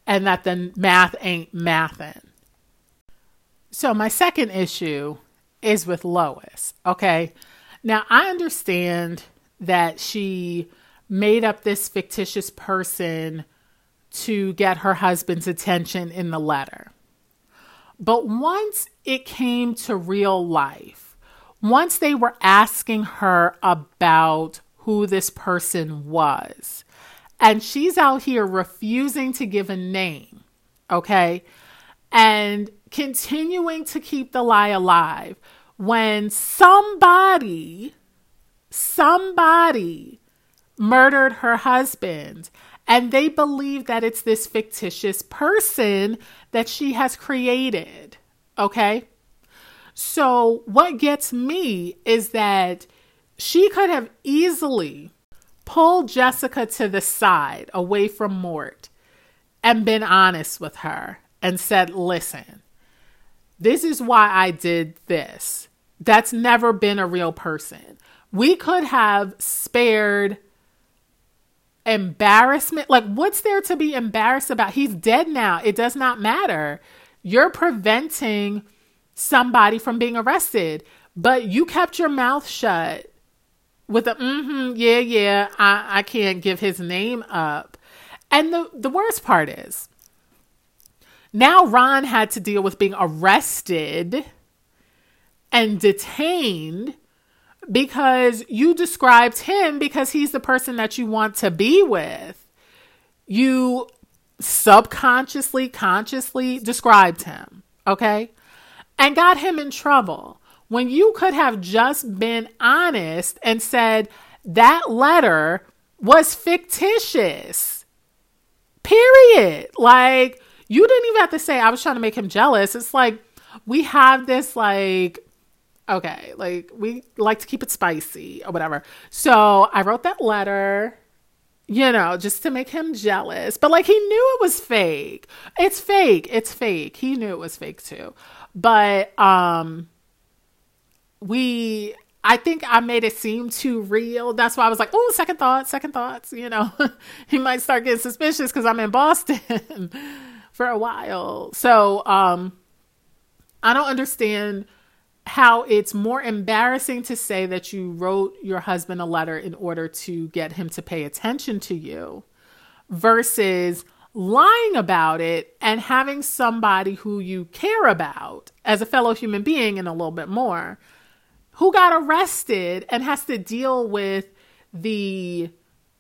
And that the math ain't mathin'. So, my second issue is with Lois. Okay. Now, I understand that she made up this fictitious person to get her husband's attention in the letter. But once it came to real life, once they were asking her about who this person was, and she's out here refusing to give a name, okay, and continuing to keep the lie alive when somebody, somebody murdered her husband and they believe that it's this fictitious person that she has created. Okay. So, what gets me is that she could have easily pulled Jessica to the side away from Mort and been honest with her and said, Listen, this is why I did this. That's never been a real person. We could have spared embarrassment. Like, what's there to be embarrassed about? He's dead now. It does not matter. You're preventing somebody from being arrested, but you kept your mouth shut with a mm-hmm, yeah, yeah, I, I can't give his name up. And the, the worst part is now Ron had to deal with being arrested and detained because you described him because he's the person that you want to be with. You subconsciously, consciously described him, okay? And got him in trouble when you could have just been honest and said that letter was fictitious. Period. Like, you didn't even have to say, I was trying to make him jealous. It's like, we have this, like, okay, like we like to keep it spicy or whatever. So I wrote that letter, you know, just to make him jealous. But like he knew it was fake. It's fake. It's fake. He knew it was fake too. But um we I think I made it seem too real. That's why I was like, oh, second thoughts, second thoughts. You know, he might start getting suspicious because I'm in Boston for a while. So um I don't understand how it's more embarrassing to say that you wrote your husband a letter in order to get him to pay attention to you versus lying about it and having somebody who you care about as a fellow human being and a little bit more who got arrested and has to deal with the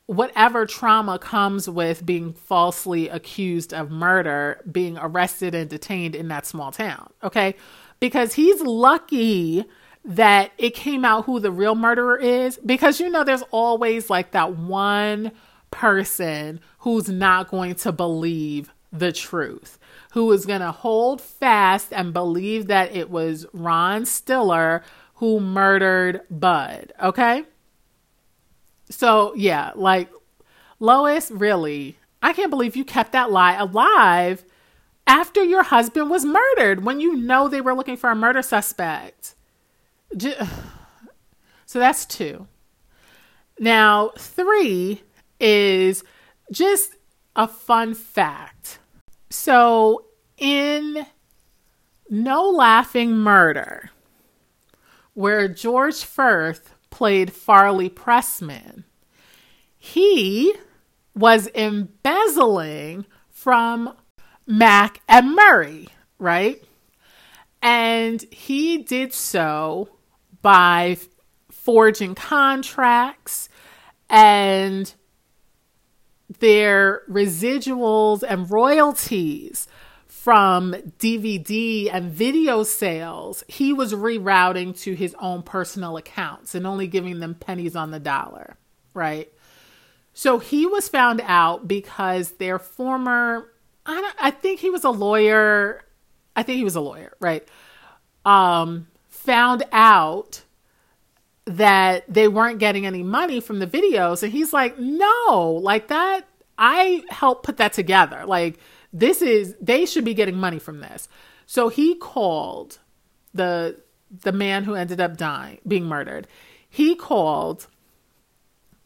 whatever trauma comes with being falsely accused of murder, being arrested and detained in that small town. Okay because he's lucky that it came out who the real murderer is because you know there's always like that one person who's not going to believe the truth who is going to hold fast and believe that it was Ron Stiller who murdered Bud okay so yeah like Lois really I can't believe you kept that lie alive after your husband was murdered when you know they were looking for a murder suspect. So that's two. Now, three is just a fun fact. So, in No Laughing Murder, where George Furth played Farley Pressman, he was embezzling from Mac and Murray, right? And he did so by forging contracts and their residuals and royalties from DVD and video sales, he was rerouting to his own personal accounts and only giving them pennies on the dollar, right? So he was found out because their former, I, I think he was a lawyer. I think he was a lawyer, right? Um, found out that they weren't getting any money from the videos. And he's like, no, like that, I helped put that together. Like, this is, they should be getting money from this. So he called the, the man who ended up dying, being murdered. He called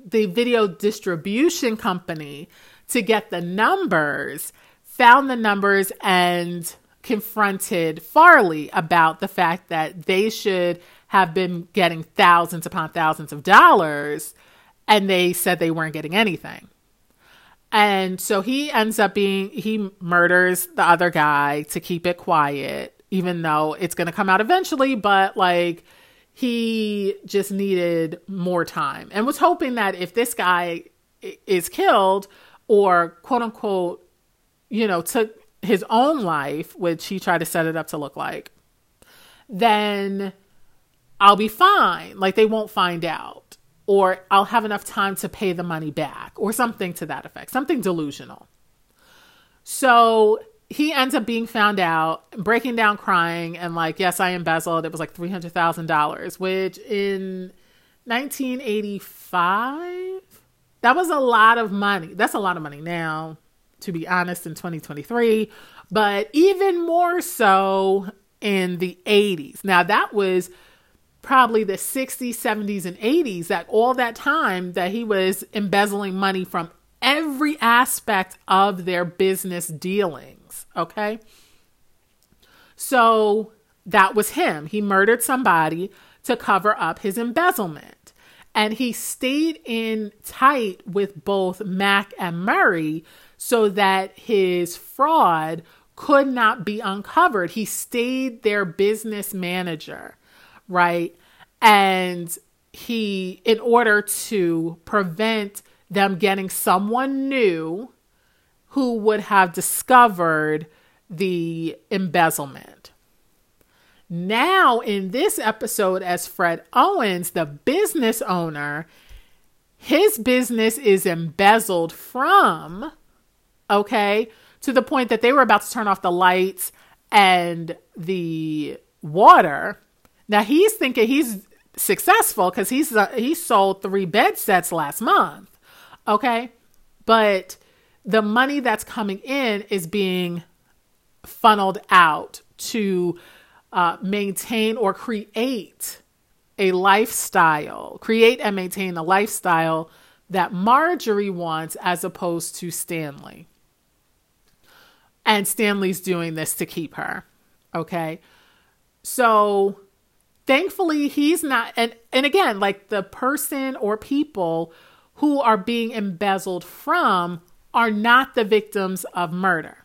the video distribution company to get the numbers, found the numbers, and confronted Farley about the fact that they should have been getting thousands upon thousands of dollars, and they said they weren't getting anything. And so he ends up being, he murders the other guy to keep it quiet, even though it's going to come out eventually, but like he just needed more time and was hoping that if this guy is killed or quote unquote, you know, took his own life, which he tried to set it up to look like, then I'll be fine. Like they won't find out. Or I'll have enough time to pay the money back, or something to that effect, something delusional. So he ends up being found out, breaking down crying, and like, yes, I embezzled. It was like $300,000, which in 1985, that was a lot of money. That's a lot of money now, to be honest, in 2023, but even more so in the 80s. Now, that was probably the 60s, 70s, and 80s, that all that time that he was embezzling money from every aspect of their business dealings. Okay. So that was him. He murdered somebody to cover up his embezzlement. And he stayed in tight with both Mac and Murray so that his fraud could not be uncovered. He stayed their business manager right? And he, in order to prevent them getting someone new who would have discovered the embezzlement. Now, in this episode, as Fred Owens, the business owner, his business is embezzled from, okay, to the point that they were about to turn off the lights and the water now he's thinking he's successful because he's uh, he sold three bed sets last month. Okay, but the money that's coming in is being funneled out to uh, maintain or create a lifestyle, create and maintain a lifestyle that Marjorie wants as opposed to Stanley. And Stanley's doing this to keep her. Okay. So thankfully he's not and and again like the person or people who are being embezzled from are not the victims of murder.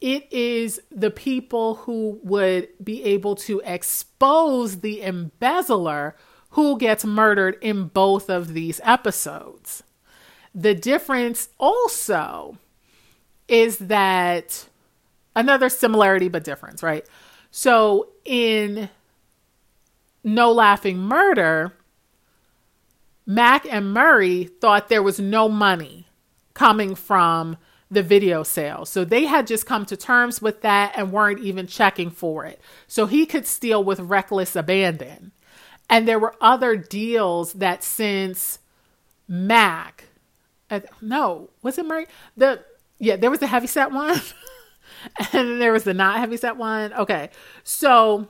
It is the people who would be able to expose the embezzler who gets murdered in both of these episodes. The difference also is that another similarity but difference right? So in no Laughing Murder, Mac and Murray thought there was no money coming from the video sales. So they had just come to terms with that and weren't even checking for it. So he could steal with reckless abandon. And there were other deals that since Mac, uh, no, was it Murray? The yeah, there was the heavy set one, and there was the not heavy set one. Okay, so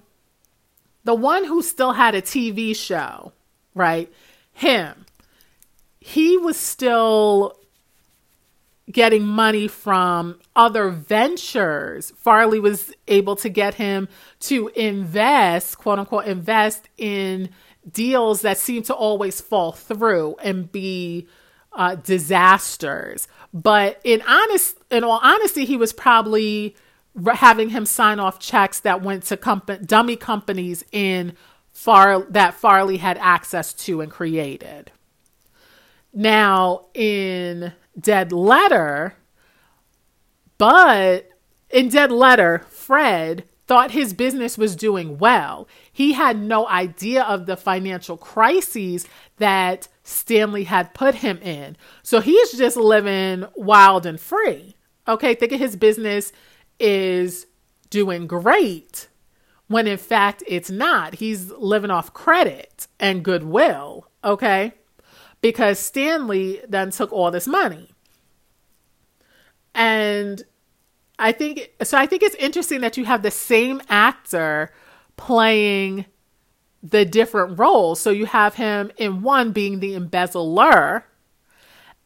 the one who still had a TV show, right? Him. He was still getting money from other ventures. Farley was able to get him to invest, quote unquote, invest in deals that seem to always fall through and be uh, disasters. But in honest, in all honesty, he was probably having him sign off checks that went to comp- dummy companies in Far that Farley had access to and created. Now, in Dead Letter, but in Dead Letter, Fred thought his business was doing well. He had no idea of the financial crises that Stanley had put him in. So he's just living wild and free. Okay, think of his business is doing great when in fact it's not. He's living off credit and goodwill. Okay, because Stanley then took all this money. And I think so. I think it's interesting that you have the same actor playing the different roles. So you have him in one being the embezzler,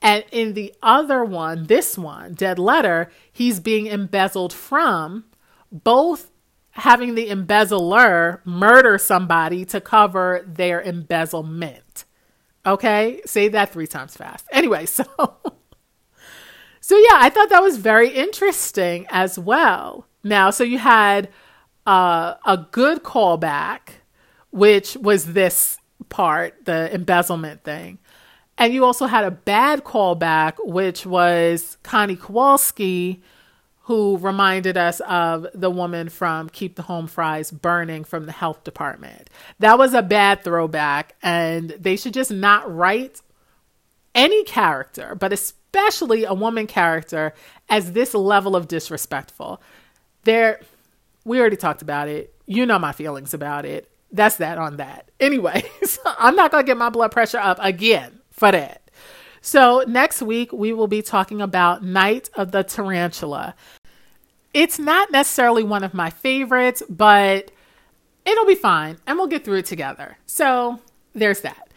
and in the other one, this one, Dead Letter, he's being embezzled from, both having the embezzler murder somebody to cover their embezzlement. Okay? Say that three times fast. Anyway, so. So yeah, I thought that was very interesting as well. Now, so you had uh, a good callback, which was this part, the embezzlement thing. And you also had a bad callback, which was Connie Kowalski, who reminded us of the woman from Keep the Home Fries burning from the health department. That was a bad throwback, and they should just not write any character, but especially a woman character, as this level of disrespectful. There, we already talked about it. You know my feelings about it. That's that on that. Anyway, so I'm not going to get my blood pressure up again for that. So, next week, we will be talking about Night of the Tarantula. It's not necessarily one of my favorites, but it'll be fine and we'll get through it together. So, there's that.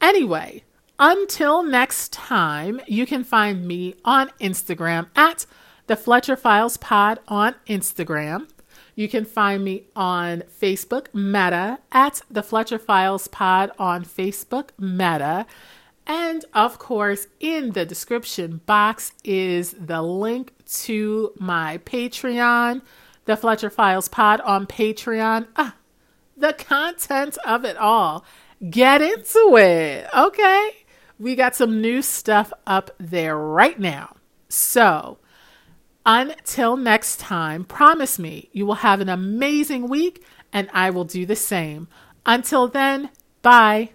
Anyway, until next time, you can find me on Instagram at the Fletcher Files Pod on Instagram. You can find me on Facebook Meta at the Fletcher Files Pod on Facebook Meta. And of course, in the description box is the link to my Patreon, the Fletcher Files Pod on Patreon. Ah, the content of it all. Get into it, okay? we got some new stuff up there right now. So, until next time, promise me you will have an amazing week and I will do the same. Until then, bye.